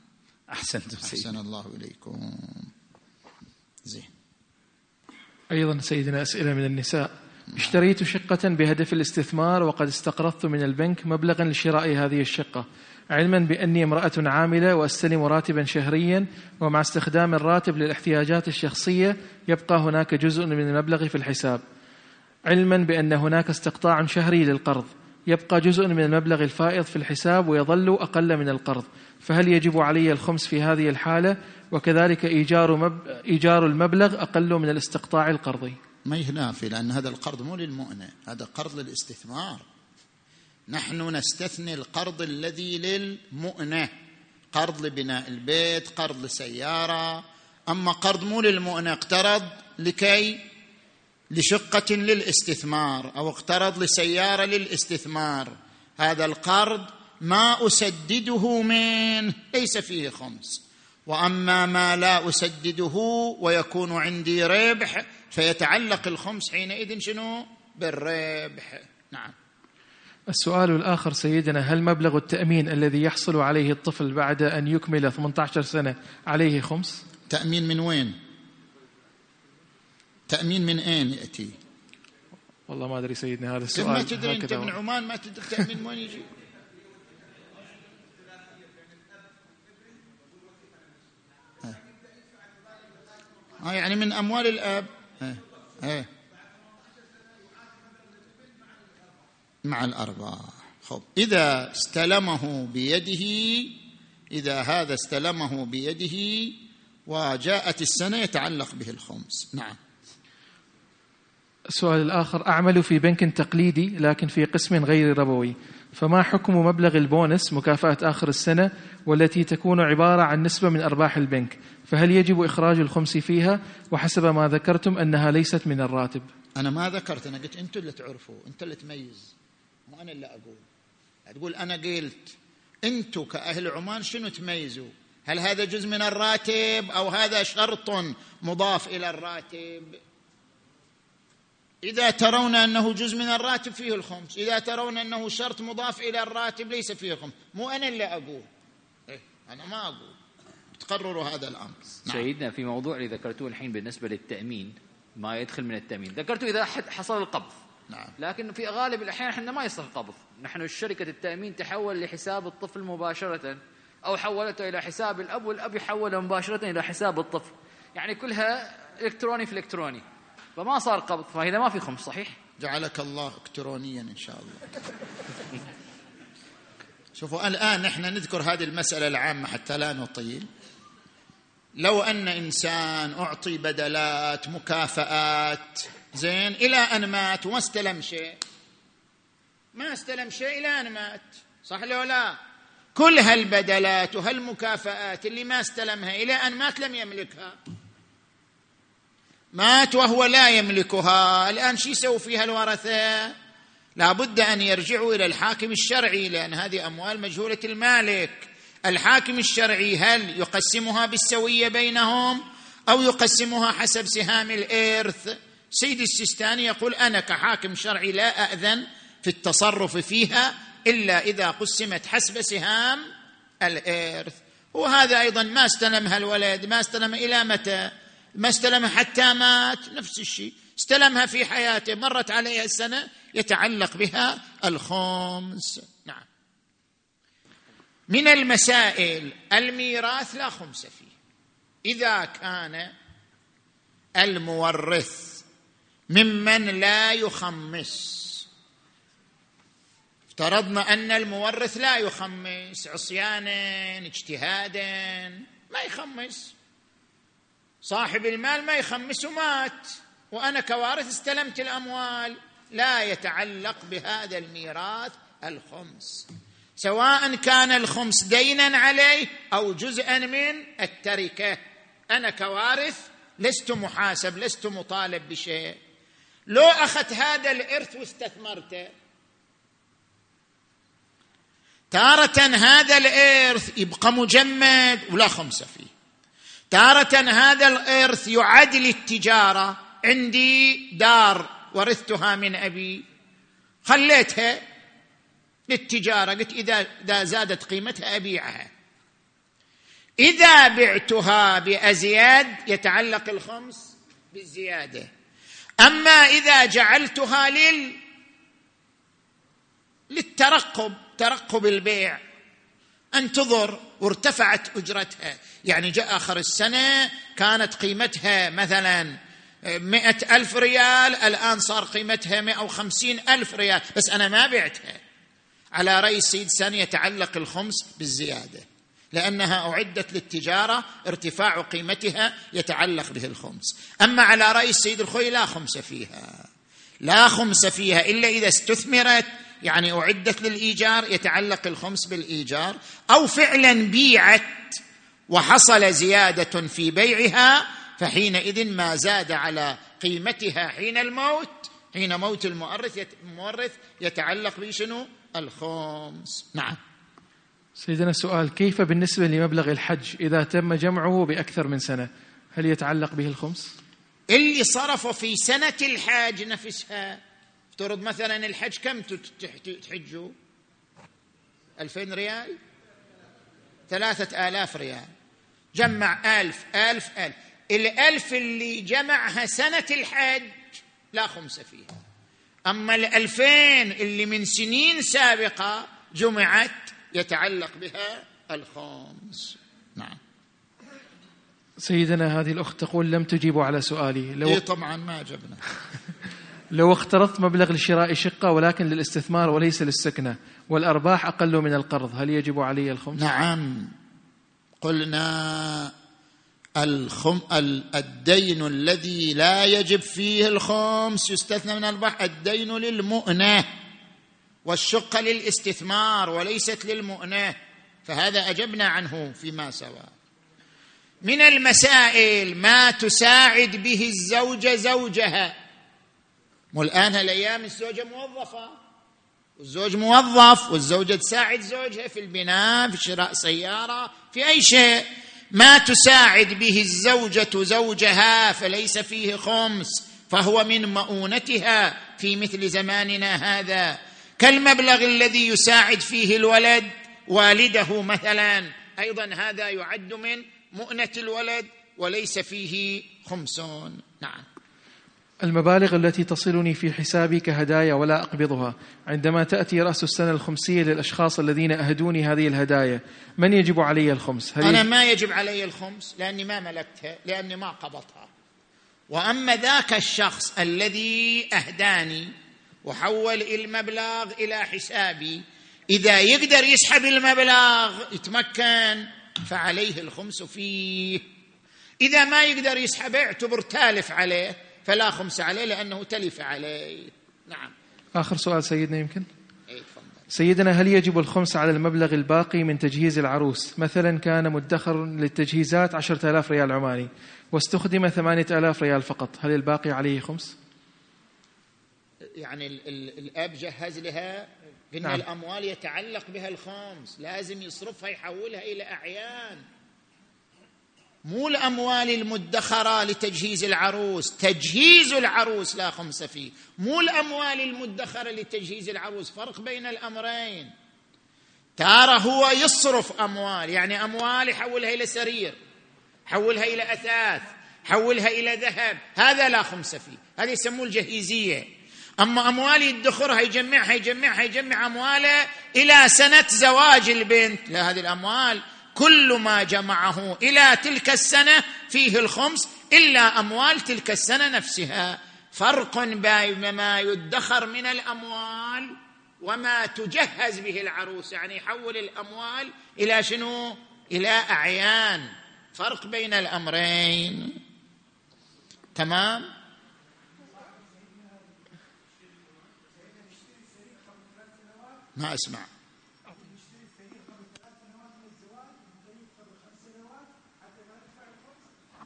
أحسنتم أحسن الله إليكم. زين. أيضا سيدنا أسئلة من النساء. اشتريت شقة بهدف الاستثمار وقد استقرضت من البنك مبلغا لشراء هذه الشقة علما بأني امرأة عاملة وأستلم راتبا شهريا ومع استخدام الراتب للاحتياجات الشخصية يبقى هناك جزء من المبلغ في الحساب. علما بأن هناك استقطاع شهري للقرض يبقى جزء من المبلغ الفائض في الحساب ويظل أقل من القرض. فهل يجب علي الخمس في هذه الحالة؟ وكذلك إيجار, مب... إيجار المبلغ أقل من الاستقطاع القرضي. ما ينافي لأن هذا القرض مو للمؤنة هذا قرض للاستثمار. نحن نستثني القرض الذي للمؤنة قرض لبناء البيت قرض لسيارة. أما قرض مو للمؤنة اقترض لكي لشقة للاستثمار أو اقترض لسيارة للاستثمار. هذا القرض ما أسدده منه ليس فيه خمس وأما ما لا أسدده ويكون عندي ربح فيتعلق الخمس حينئذ شنو بالربح نعم السؤال الآخر سيدنا هل مبلغ التأمين الذي يحصل عليه الطفل بعد أن يكمل 18 سنة عليه خمس؟ تأمين من وين؟ تأمين من أين يأتي؟ والله ما أدري سيدنا هذا السؤال ما تدري أنت من عمان ما تدري التأمين من وين يجي؟ يعني من أموال الأب. آه. آه. مع الأرباح خب إذا استلمه بيده إذا هذا استلمه بيده وجاءت السنة يتعلق به الخمس. نعم. السؤال الآخر أعمل في بنك تقليدي لكن في قسم غير ربوي. فما حكم مبلغ البونس مكافأة آخر السنة والتي تكون عبارة عن نسبة من أرباح البنك؟ فهل يجب إخراج الخمس فيها؟ وحسب ما ذكرتم أنها ليست من الراتب. أنا ما ذكرت أنا قلت أنتم اللي تعرفوا أنت اللي تميز. مو أنا اللي أقول. تقول أنا قلت. أنتم كأهل عمان شنو تميزوا؟ هل هذا جزء من الراتب أو هذا شرط مضاف إلى الراتب؟ إذا ترون أنه جزء من الراتب فيه الخمس إذا ترون أنه شرط مضاف إلى الراتب ليس فيه الخمس مو أنا اللي أقول. إيه أنا ما أقول. تقرروا هذا الأمر. نعم. سيدنا في موضوع اللي ذكرتوه الحين بالنسبة للتأمين ما يدخل من التأمين. ذكرتوا إذا حصل القبض. نعم. لكن في غالب الأحيان إحنا ما يصير قبض. نحن شركة التأمين تحول لحساب الطفل مباشرة أو حولته إلى حساب الأب والأب يحوله مباشرة إلى حساب الطفل. يعني كلها إلكتروني في إلكتروني. فما صار قبض فإذا ما في خمس صحيح؟ جعلك الله إلكترونيا إن شاء الله. شوفوا الآن نحن نذكر هذه المسألة العامة حتى لا نطيل. لو أن إنسان أعطي بدلات مكافآت زين إلى أن مات وما استلم شيء. ما استلم شيء إلى أن مات. صح لو لا؟ كل هالبدلات وهالمكافآت اللي ما استلمها إلى أن مات لم يملكها. مات وهو لا يملكها. الآن شو يسوي فيها الورثة لا بد أن يرجعوا إلى الحاكم الشرعي لأن هذه أموال مجهولة المالك. الحاكم الشرعي هل يقسمها بالسوية بينهم أو يقسمها حسب سهام الإرث؟ سيد السيستاني يقول أنا كحاكم شرعي لا أأذن في التصرف فيها إلا إذا قسمت حسب سهام الإرث. وهذا أيضا ما استلمها الولد ما استلم إلى متى؟ ما استلمها حتى مات نفس الشيء. استلمها في حياته مرت عليها السنة يتعلق بها الخمس. نعم. من المسائل الميراث لا خمس فيه. إذا كان المورث ممن لا يخمس. افترضنا أن المورث لا يخمس عصيانا اجتهادا ما يخمس. صاحب المال ما يخمس ومات وأنا كوارث استلمت الأموال. لا يتعلق بهذا الميراث الخمس. سواء كان الخمس دينا عليه أو جزءا من التركة. أنا كوارث لست محاسب لست مطالب بشيء. لو أخذت هذا الإرث واستثمرته. تارة هذا الإرث يبقى مجمد ولا خمسة فيه. تارة هذا الإرث يعد للتجارة عندي دار ورثتها من أبي. خليتها للتجارة. قلت إذا, زادت قيمتها أبيعها. إذا بعتها بأزياد يتعلق الخمس بالزيادة. أما إذا جعلتها لل للترقب ترقب البيع. أنتظر وارتفعت أجرتها. يعني جاء آخر السنة كانت قيمتها مثلا مئة ألف ريال الآن صار قيمتها مئة وخمسين ألف ريال. بس أنا ما بعتها. على رأي السيد سان يتعلق الخمس بالزيادة. لأنها أعدت للتجارة ارتفاع قيمتها يتعلق به الخمس. أما على رأي السيد الخوي لا خمس فيها. لا خمس فيها إلا إذا استثمرت يعني أعدت للإيجار يتعلق الخمس بالإيجار أو فعلا بيعت وحصل زيادة في بيعها فحينئذ ما زاد على قيمتها حين الموت حين موت المؤرث المورث يتعلق بشنو؟ الخمس. نعم. سيدنا السؤال كيف بالنسبة لمبلغ الحج إذا تم جمعه بأكثر من سنة؟ هل يتعلق به الخمس؟ اللي صرفه في سنة الحاج نفسها. افترض مثلا الحج كم تحجوا ألفين ريال؟ ثلاثة آلاف ريال. جمع ألف ألف ألف. الألف اللي جمعها سنة الحج لا خمس فيها. أما الألفين اللي من سنين سابقة جمعت يتعلق بها الخمس. نعم. سيدنا هذه الأخت تقول لم تجيبوا على سؤالي. لو إيه طبعا ما أجبنا. لو اقترضت مبلغ لشراء شقة ولكن للاستثمار وليس للسكنة والأرباح أقل من القرض هل يجب علي الخمس؟ نعم. قلنا الخم الدين الذي لا يجب فيه الخمس يستثنى من الأرباح. الدين للمؤنة والشقة للاستثمار وليست للمؤنة فهذا أجبنا عنه فيما سوى من المسائل ما تساعد به الزوجة زوجها. والآن هالأيام الزوجة موظفة. والزوج موظف والزوجة تساعد زوجها في البناء في شراء سيارة في أي شيء. ما تساعد به الزوجة زوجها فليس فيه خمس فهو من مؤونتها في مثل زماننا هذا. كالمبلغ الذي يساعد فيه الولد والده مثلا. أيضا هذا يعد من مؤنة الولد وليس فيه خمسون نعم. المبالغ التي تصلني في حسابي كهدايا ولا أقبضها. عندما تأتي رأس السنة الخمسية للأشخاص الذين أهدوني هذه الهدايا من يجب علي الخمس؟ هل أنا ما يجب علي الخمس لأني ما ملكتها لأني ما قبضتها. وأما ذاك الشخص الذي أهداني وحول المبلغ إلى حسابي إذا يقدر يسحب المبلغ يتمكن فعليه الخمس فيه. إذا ما يقدر يسحبه اعتبر تالف عليه. فلا خمس عليه لأنه تلف عليه. نعم. آخر سؤال سيدنا يمكن؟ أي سيدنا هل يجب الخمس على المبلغ الباقي من تجهيز العروس؟ مثلا كان مدخر للتجهيزات عشرة آلاف ريال عماني واستخدم ثمانية آلاف ريال فقط. هل الباقي عليه خمس؟ يعني ال ال الأب جهز لها ان نعم. الأموال يتعلق بها الخمس. لازم يصرفها يحولها إلى أعيان. مو الأموال المدخرة لتجهيز العروس. تجهيز العروس لا خمس فيه. مو الأموال المدخرة لتجهيز العروس. فرق بين الأمرين. تارة هو يصرف أموال. يعني أموال يحولها إلى سرير حولها إلى أثاث حولها إلى ذهب. هذا لا خمس فيه. هذا يسموه الجهيزية. أما أموال يدخرها يجمعها يجمعها يجمع أمواله إلى سنة زواج البنت. لا هذه الأموال كل ما جمعه إلى تلك السنة فيه الخمس إلا أموال تلك السنة نفسها. فرق بين ما يدخر من الأموال وما تجهز به العروس. يعني يحول الأموال إلى شنو؟ إلى أعيان. فرق بين الأمرين. تمام؟ ما أسمع.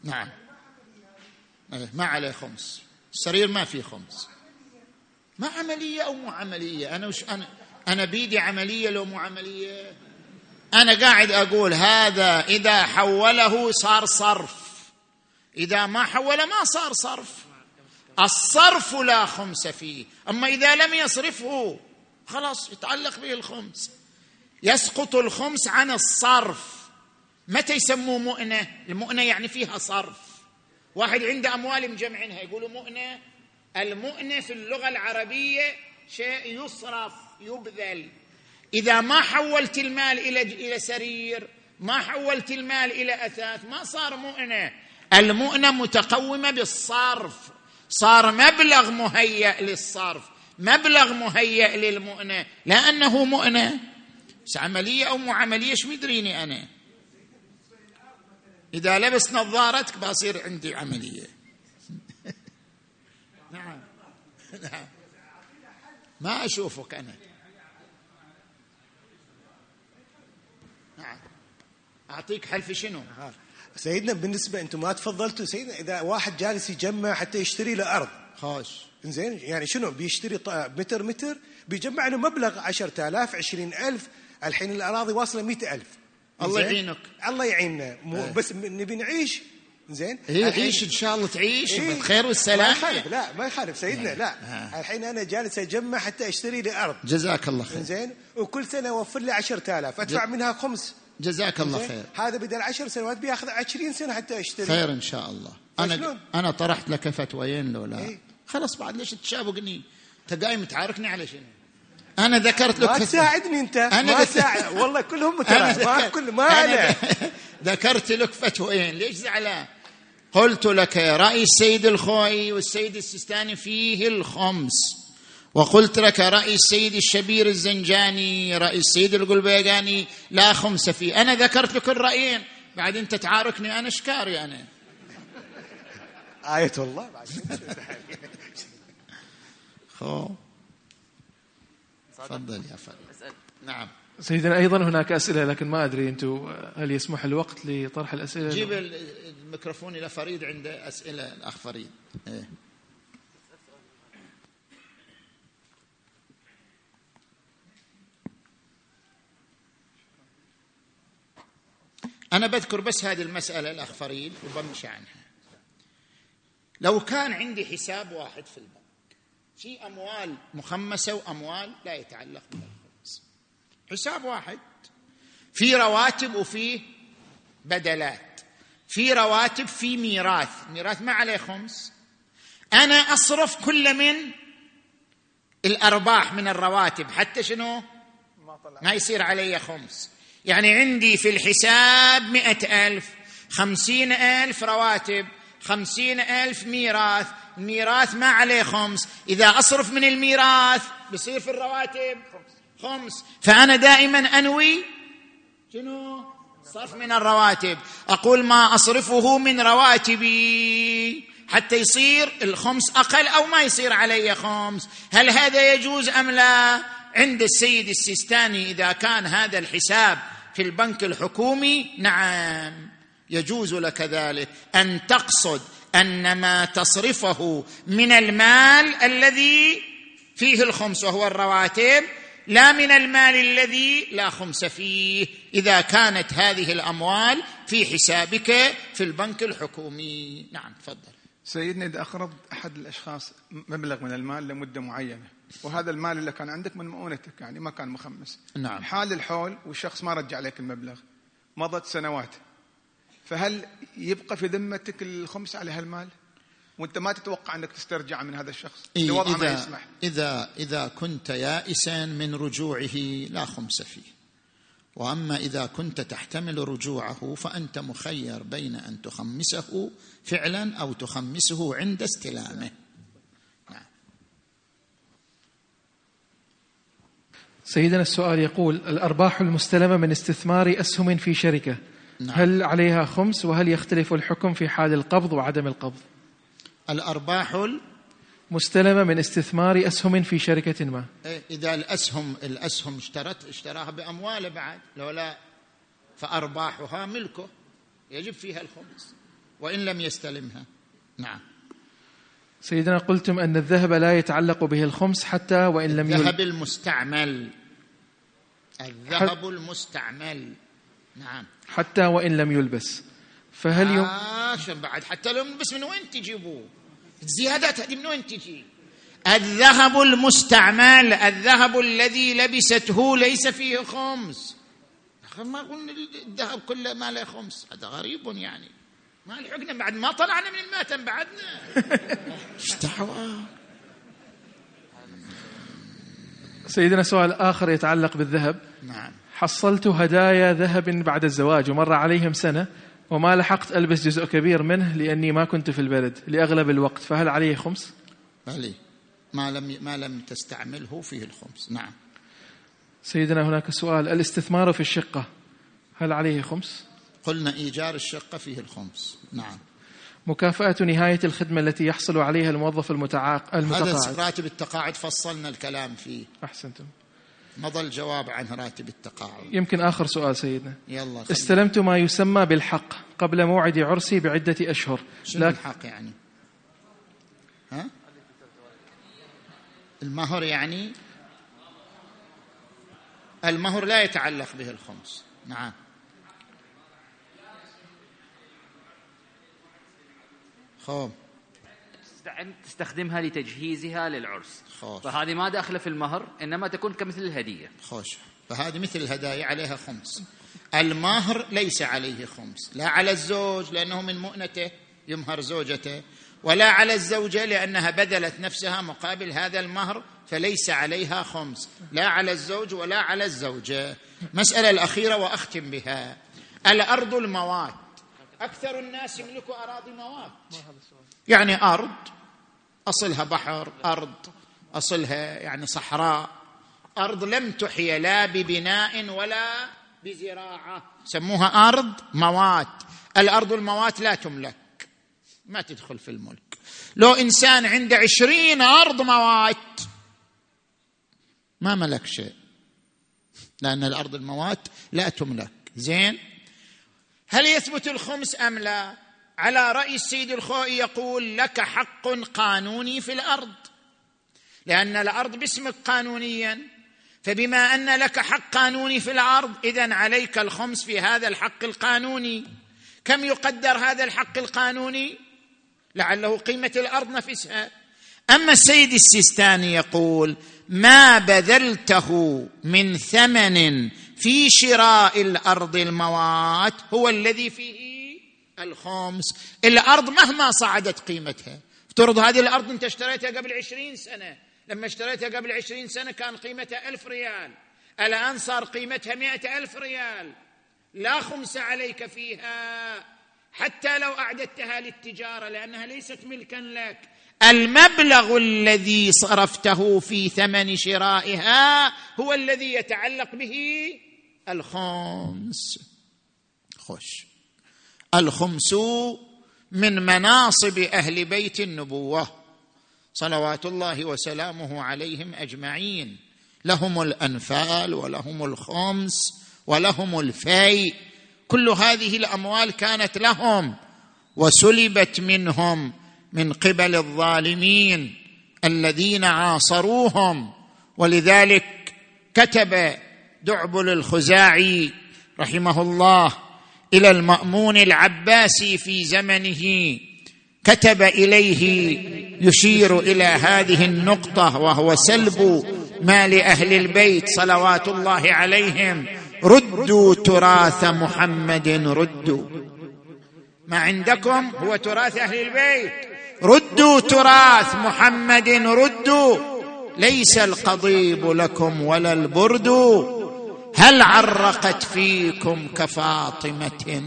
نعم. إيه، ما عليه خمس. السرير ما فيه خمس. ما عملية أو مو عملية؟ أنا وش أنا أنا بيدي عملية لو مو عملية؟ أنا قاعد أقول هذا إذا حوله صار صرف. إذا ما حوله ما صار صرف. الصرف لا خمس فيه. أما إذا لم يصرفه خلاص يتعلق به الخمس. يسقط الخمس عن الصرف. متى يسموه مؤنة؟ المؤنة يعني فيها صرف. واحد عنده أموال مجمعينها يقولوا مؤنة. المؤنة في اللغة العربية شيء يصرف يبذل. إذا ما حولت المال إلى إلى سرير ما حولت المال إلى أثاث ما صار مؤنة. المؤنة متقومة بالصرف. صار مبلغ مهيأ للصرف مبلغ مهيأ للمؤنة. لأنه مؤنة. عملية أو مو عملية شو مدريني أنا؟ إذا لبس نظارتك بصير عندي عملية. نعم. نعم. ما أشوفك أنا. نعم. أعطيك حلف شنو؟ سيدنا بالنسبة أنتم ما تفضلتوا. سيدنا إذا واحد جالس يجمع حتى يشتري له أرض. خوش. زين يعني شنو؟ بيشتري متر متر بيجمع له مبلغ 10000 20000 الحين الأراضي واصلة 100000 الله؟ يعينك. الله يعيننا. مو إيه. بس نبي نعيش. زين؟ إيه عيش إن شاء الله تعيش إيه. بالخير ما والسلام يخالف لا ما يخالف سيدنا لا. ها. الحين أنا جالس أجمع حتى أشتري لي أرض. جزاك الله خير. زين؟ وكل سنة أوفر لي 10000 أدفع ج- منها خمس. جزاك الله؟ خير. هذا بدل 10 سنوات بياخذ 20 سنة حتى أشتري. خير إن شاء الله. أنا فشلون؟ أنا طرحت لك فتويين لو لا. إيه. خلاص بعد ليش تشابقني؟ أنت قايم تعاركني على شنو؟ أنا ذكرت لك ما تساعدني أنت. أنا ما تساعد. والله كلهم ترى ما كل ما أنا أنا ذكرت لك فتوين. ليش زعلان؟ قلت لك رأي السيد الخوئي والسيد السيستاني فيه الخمس. وقلت لك رأي السيد الشبير الزنجاني رأي السيد القلبيقاني لا خمس فيه. أنا ذكرت لك الرأيين. بعد أنت تعاركني أنا شكاري أنا. آية الله. بعد تفضل يا فندم نعم. سيدنا أيضا هناك أسئلة لكن ما أدري أنتم هل يسمح الوقت لطرح الأسئلة؟ جيب ال- الميكروفون إلى فريد عنده أسئلة الأخ فريد. إيه. أنا بذكر بس هذه المسألة الأخ فريد وبمشي عنها. لو كان عندي حساب واحد في البنك في أموال مخمسة وأموال لا يتعلق بها الخمس حساب واحد. في رواتب وفي بدلات. في رواتب في ميراث. ميراث ما عليه خمس. أنا أصرف كل من الأرباح من الرواتب. حتى شنو؟ ما يصير علي خمس. يعني عندي في الحساب مئة ألف خمسين ألف رواتب خمسين ألف ميراث الميراث ما عليه خمس. إذا أصرف من الميراث بصير في الرواتب خمس. فأنا دائما أنوي شنو؟ صرف من الرواتب. أقول ما أصرفه من رواتبي حتى يصير الخمس أقل أو ما يصير علي خمس. هل هذا يجوز أم لا؟ عند السيد السيستاني إذا كان هذا الحساب في البنك الحكومي نعم يجوز لك ذلك. أن تقصد أن ما تصرفه من المال الذي فيه الخمس وهو الرواتب لا من المال الذي لا خمس فيه. إذا كانت هذه الأموال في حسابك في البنك الحكومي. نعم تفضل. سيدنا إذا أقرض أحد الأشخاص مبلغ من المال لمدة معينة وهذا المال اللي كان عندك من مؤونتك يعني ما كان مخمس. نعم. حال الحول والشخص ما رجع لك المبلغ مضت سنوات. فهل يبقى في ذمتك الخمس على هالمال؟ وانت ما تتوقع انك تسترجع من هذا الشخص. إيه لوضع ما إذا, يسمح. إذا, إذا كنت يائسا من رجوعه لا خمس فيه. وأما إذا كنت تحتمل رجوعه فأنت مخير بين أن تخمسه فعلا أو تخمسه عند استلامه. نعم. سيدنا السؤال يقول الأرباح المستلمة من استثمار أسهم في شركة نعم. هل عليها خمس وهل يختلف الحكم في حال القبض وعدم القبض؟ الأرباح مستلمة من استثمار أسهم في شركة ما. إيه، إذا الاسهم الأسهم اشترت اشتراها بامواله بعد لو لا فأرباحها ملكه. يجب فيها الخمس وإن لم يستلمها. نعم. سيدنا قلتم أن الذهب لا يتعلق به الخمس حتى وإن لم الذهب يل... المستعمل. الذهب المستعمل. نعم. حتى وإن لم يلبس. فهل يم... آه بعد؟ حتى لو بس من وين تجيبوه الزيادات هذه من وين تجي؟ الذهب المستعمل الذهب الذي لبسته ليس فيه خمس. ما قلنا الذهب كله ما له خمس. هذا غريب يعني. ما لحقنا بعد ما طلعنا من الماتم بعدنا. إيش دعوة؟ سيدنا سؤال آخر يتعلق بالذهب. نعم. حصلت هدايا ذهب بعد الزواج ومر عليهم سنة وما لحقت ألبس جزء كبير منه لأني ما كنت في البلد لأغلب الوقت. فهل عليه خمس؟ بلي ما لم ما لم تستعمله فيه الخمس. نعم. سيدنا هناك سؤال. الاستثمار في الشقة هل عليه خمس؟ قلنا إيجار الشقة فيه الخمس. نعم. مكافأة نهاية الخدمة التي يحصل عليها الموظف المتعاق هذا المتقاعد راتب التقاعد فصلنا الكلام فيه. أحسنتم. مضى الجواب عن راتب التقاعد. يمكن آخر سؤال سيدنا. يلا خلي. استلمت ما يسمى بالحق قبل موعد عرسي بعدة أشهر. شنو لكن الحق يعني؟ ها؟ المهر يعني؟ المهر لا يتعلق به الخمس. نعم. تستخدمها لتجهيزها للعرس. خوف فهذه ما داخلة في المهر إنما تكون كمثل الهدية. خوش. فهذه مثل الهدايا عليها خمس. المهر ليس عليه خمس. لا على الزوج لأنه من مؤنته يمهر زوجته. ولا على الزوجة لأنها بذلت نفسها مقابل هذا المهر فليس عليها خمس. لا على الزوج ولا على الزوجة. مسألة الأخيرة وأختم بها. الأرض الموات. أكثر الناس يملكوا أراضي موات. يعني أرض أصلها بحر أرض أصلها يعني صحراء. أرض لم تحيا لا ببناء ولا بزراعة. سموها أرض موات. الأرض الموات لا تملك. ما تدخل في الملك. لو إنسان عنده عشرين أرض موات ما ملك شيء. لأن الأرض الموات لا تملك. زين؟ هل يثبت الخمس أم لا؟ على رأي السيد الخوئي يقول لك حق قانوني في الأرض. لأن الأرض باسمك قانونيا. فبما أن لك حق قانوني في الأرض اذا عليك الخمس في هذا الحق القانوني. كم يقدر هذا الحق القانوني؟ لعله قيمة الأرض نفسها. أما السيد السيستاني يقول ما بذلته من ثمن في شراء الأرض الموات هو الذي فيه الخمس. الأرض مهما صعدت قيمتها. افترض هذه الأرض أنت اشتريتها قبل عشرين سنة. لما اشتريتها قبل عشرين سنة كان قيمتها ألف ريال. الآن صار قيمتها مئة ألف ريال. لا خمس عليك فيها. حتى لو أعددتها للتجارة لأنها ليست ملكا لك. المبلغ الذي صرفته في ثمن شرائها هو الذي يتعلق به الخمس. خش الخمس من مناصب أهل بيت النبوة. صلوات الله وسلامه عليهم أجمعين. لهم الأنفال ولهم الخمس ولهم الفيء. كل هذه الأموال كانت لهم وسلبت منهم من قبل الظالمين الذين عاصروهم. ولذلك كتب دعبل الخزاعي رحمه الله إلى المأمون العباسي في زمنه كتب إليه يشير إلى هذه النقطة وهو سلب مال أهل البيت صلوات الله عليهم. ردوا تراث محمد ردوا. ما عندكم هو تراث أهل البيت. ردوا تراث محمد ردوا. ليس القضيب لكم ولا البرد. هل عرقت فيكم كفاطمة؟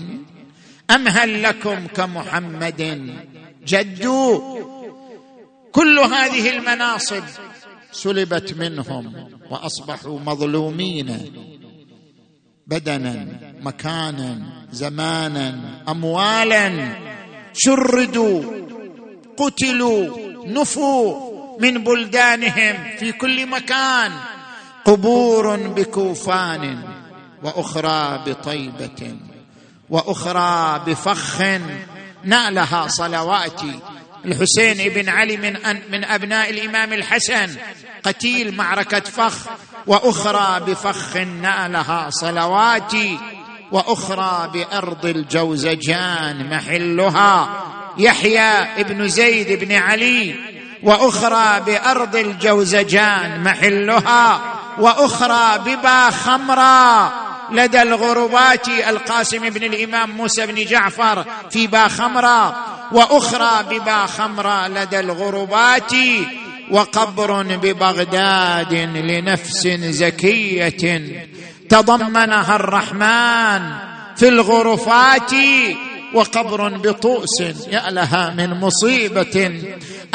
أم هل لكم كمحمد؟ جد كل هذه المناصب سلبت منهم وأصبحوا مظلومين بدنا مكانا زمانا اموالا. شردوا قتلوا نفوا من بلدانهم في كل مكان. قبور بكوفان وأخرى بطيبة وأخرى بفخ نالها صلواتي الحسين بن علي من من أبناء الإمام الحسن قتيل معركة فخ وأخرى بفخ نالها صلواتي وأخرى بأرض الجوزجان محلها يحيى ابن زيد بن علي وأخرى بأرض الجوزجان محلها وأخرى ببا خمرا لدى الغربات القاسم بن الإمام موسى بن جعفر في با خمرا وأخرى ببا خمرا لدى الغربات وقبر ببغداد لنفس زكية. تضمنها الرحمن في الغرفات وقبر بطؤس يا لها من مصيبة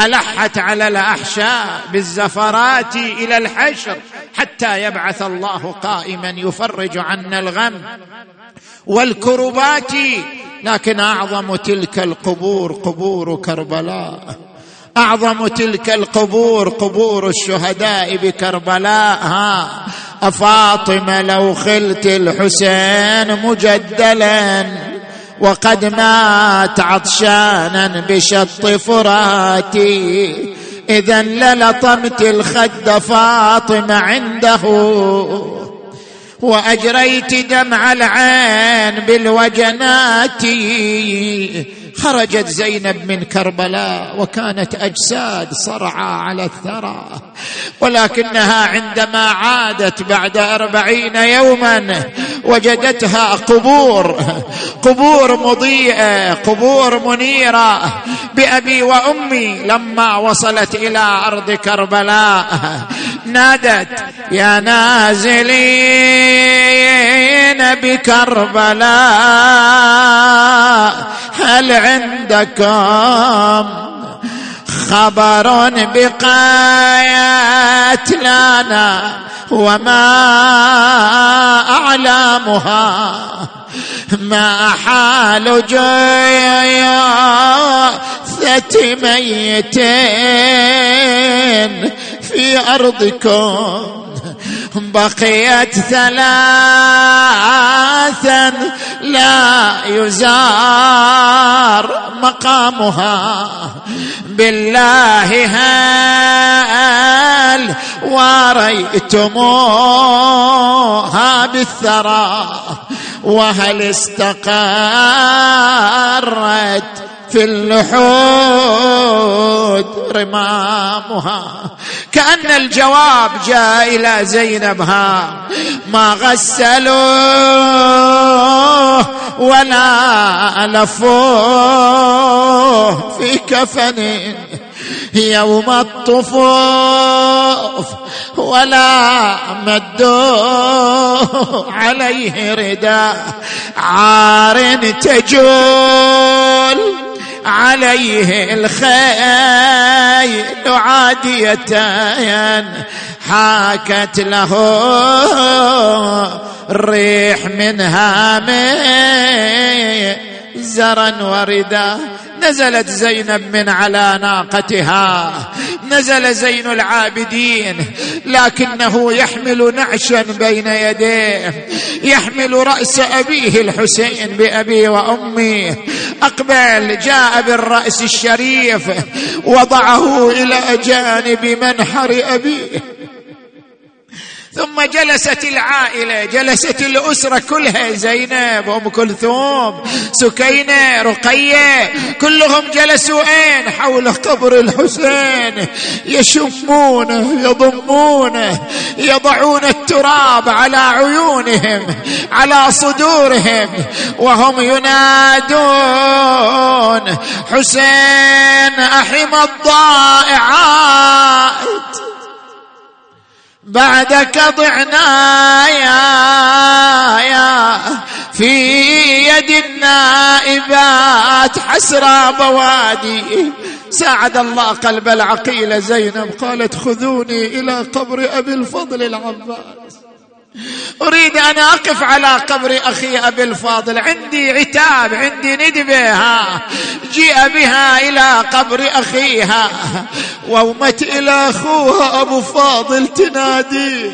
ألحت على الأحشاء بالزفرات إلى الحشر. حتى يبعث الله قائما يفرج عنا الغم والكربات لكن أعظم تلك القبور قبور كربلاء. أعظم تلك القبور قبور الشهداء بكربلاء. ها أفاطمة لو خلت الحسين مجدلا وقد مات عطشانا بشط فراتي. إذا للطمت الخد فاطمه عنده. وأجريت دمع العين بالوجنات. خرجت زينب من كربلاء وكانت أجساد صرعى على الثرى. ولكنها عندما عادت بعد أربعين يوما وجدتها قبور قبور مضيئة قبور منيرة بأبي وأمي لما وصلت إلى أرض كربلاء. نادت يا نازلين بكربلاء هل عندكم خبر بقايات لنا وما أعلامها ما حال جيثة ميتين في أرضكم. بقيت ثلاثا لا يزار مقامها. بالله هل واريتموها بالثرى؟ وهل استقرت في اللحود رمامها؟ كأن الجواب جاء إلى زينبها. ما غسلوه ولا لفوه في كفن يوم الطفوف ولا مدوا عليه رداء عار تجول عليه الخيل عادية حاكت له الريح من هامه زرا وردا. نزلت زينب من على ناقتها. نزل زين العابدين. لكنه يحمل نعشا بين يديه. يحمل رأس أبيه الحسين بأبي وأمي. أقبل جاء بالرأس الشريف. وضعه إلى جانب منحر أبيه. ثم جلست العائلة جلست الأسرة كلها زينب أم كلثوم سكينة رقية كلهم جلسوا أين؟ حول قبر الحسين. يشمونه يضمونه يضعون التراب على عيونهم على صدورهم وهم ينادون حسين أحم الضائعات. بعدك ضعنا يا يا في يد النائبات حسرى بوادي. ساعد الله قلب العقيلة زينب قالت خذوني إلى قبر أبي الفضل العباس. أريد أن أقف على قبر أخي أبي الفاضل. عندي عتاب عندي ندبة جيء بها إلى قبر أخيها. وومت إلى أخوها أبو فاضل تناديه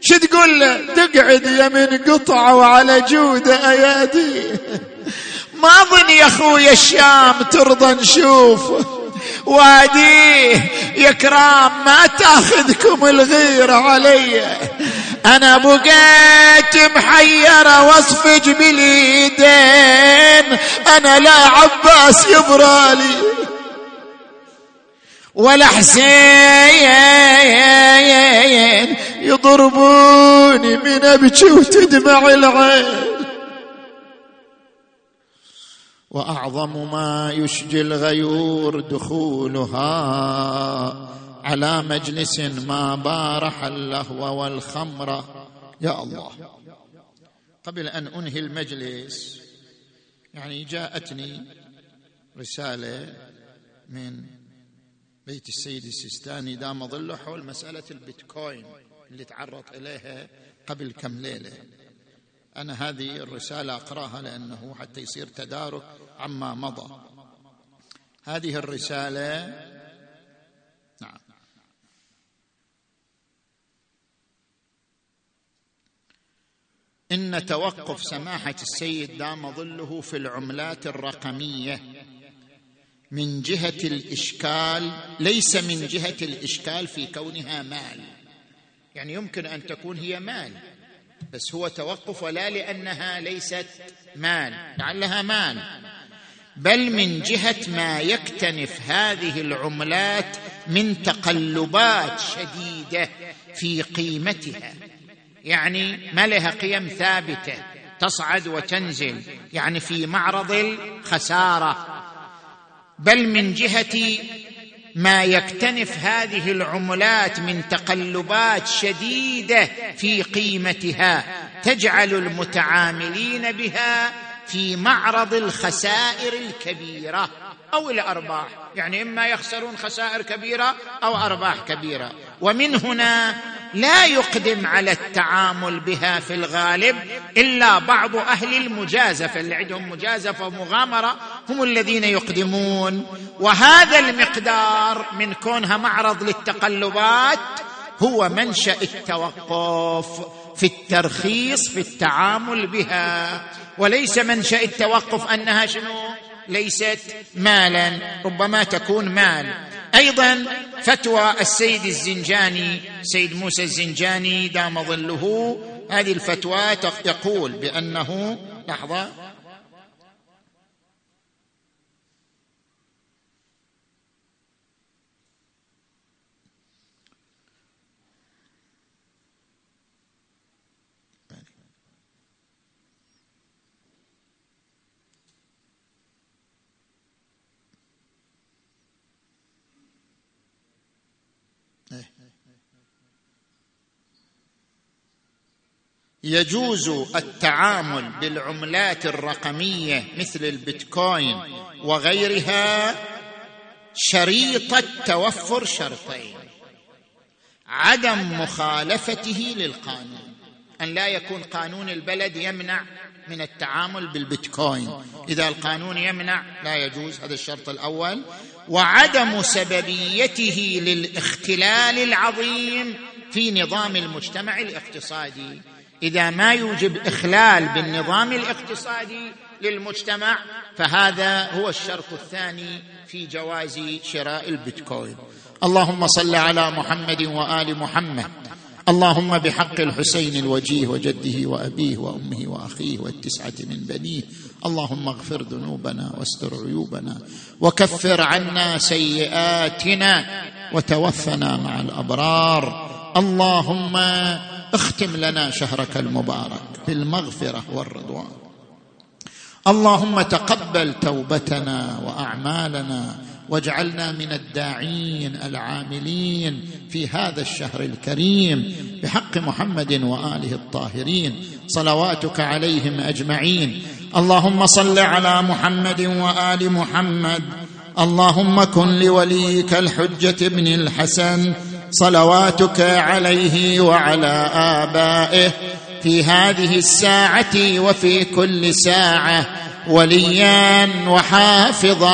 شو تقول له تقعد يمن قطعة وعلى جود أيادي. ما ظن يا أخوي الشام ترضى نشوف. واديه يا كرام ما تاخذكم الغيرة علي. أنا بقيت محيرة وأصفج بالايدين أنا لا عباس يبرالي ولا حسين يضربوني من أبكي وتدمع العين. وأعظم ما يشجي الغيور دخولها على مجلس ما بارح اللهو والخمر. يا الله. قبل أن أنهي المجلس يعني جاءتني رسالة من بيت السيد السيستاني دام ظله حول مسألة البيتكوين اللي تعرض إليها قبل كم ليلة. أنا هذه الرسالة أقرأها لأنه حتى يصير تدارك عما مضى. هذه الرسالة نعم. إن توقف سماحة السيد دام ظله في العملات الرقمية من جهة الإشكال ليس من جهة الإشكال في كونها مال. يعني يمكن أن تكون هي مال. بس هو توقف ولا لأنها ليست مال لعلها مال. بل من جهة ما يكتنف هذه العملات من تقلبات شديدة في قيمتها. يعني ما لها قيم ثابتة تصعد وتنزل يعني في معرض الخسارة. بل من جهة ما يكتنف هذه العملات من تقلبات شديدة في قيمتها تجعل المتعاملين بها في معرض الخسائر الكبيرة أو الأرباح. يعني إما يخسرون خسائر كبيرة أو أرباح كبيرة. ومن هنا لا يقدم على التعامل بها في الغالب إلا بعض أهل المجازفة اللي عندهم مجازفة ومغامرة هم الذين يقدمون. وهذا المقدار من كونها معرض للتقلبات هو منشأ التوقف في الترخيص في التعامل بها. وليس منشأ التوقف أنها شنو؟ ليست مالا ربما تكون مال. أيضا فتوى السيد الزنجاني سيد موسى الزنجاني دام ظله. هذه الفتوى يقول بأنه لحظة يجوز التعامل بالعملات الرقمية مثل البيتكوين وغيرها شريط توفر شرطين. عدم مخالفته للقانون. أن لا يكون قانون البلد يمنع من التعامل بالبيتكوين. إذا القانون يمنع لا يجوز. هذا الشرط الأول. وعدم سببيته للاختلال العظيم في نظام المجتمع الاقتصادي. إذا ما يوجب إخلال بالنظام الاقتصادي للمجتمع فهذا هو الشرط الثاني في جواز شراء البيتكوين. اللهم صل على محمد وآل محمد. اللهم بحق الحسين الوجيه وجده وأبيه وأمه وأخيه والتسعة من بنيه. اللهم اغفر ذنوبنا واستر عيوبنا. وكفر عنا سيئاتنا. وتوفنا مع الأبرار. اللهم اختم لنا شهرك المبارك بالمغفره والرضوان. اللهم تقبل توبتنا وأعمالنا واجعلنا من الداعين العاملين في هذا الشهر الكريم بحق محمد وآله الطاهرين. صلواتك عليهم أجمعين. اللهم صل على محمد وآل محمد. اللهم كن لوليك الحجة ابن الحسن. صلواتك عليه وعلى آبائه في هذه الساعة وفي كل ساعة وليا وحافظا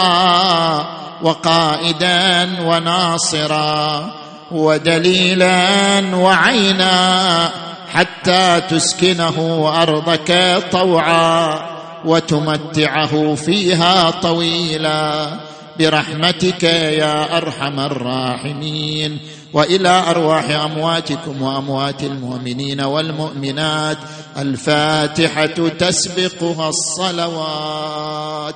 وقائدا وناصرا ودليلا وعينا حتى تسكنه أرضك طوعا وتمتعه فيها طويلا. برحمتك يا أرحم الراحمين. وإلى أرواح أمواتكم وأموات المؤمنين والمؤمنات الفاتحة تسبقها الصلوات.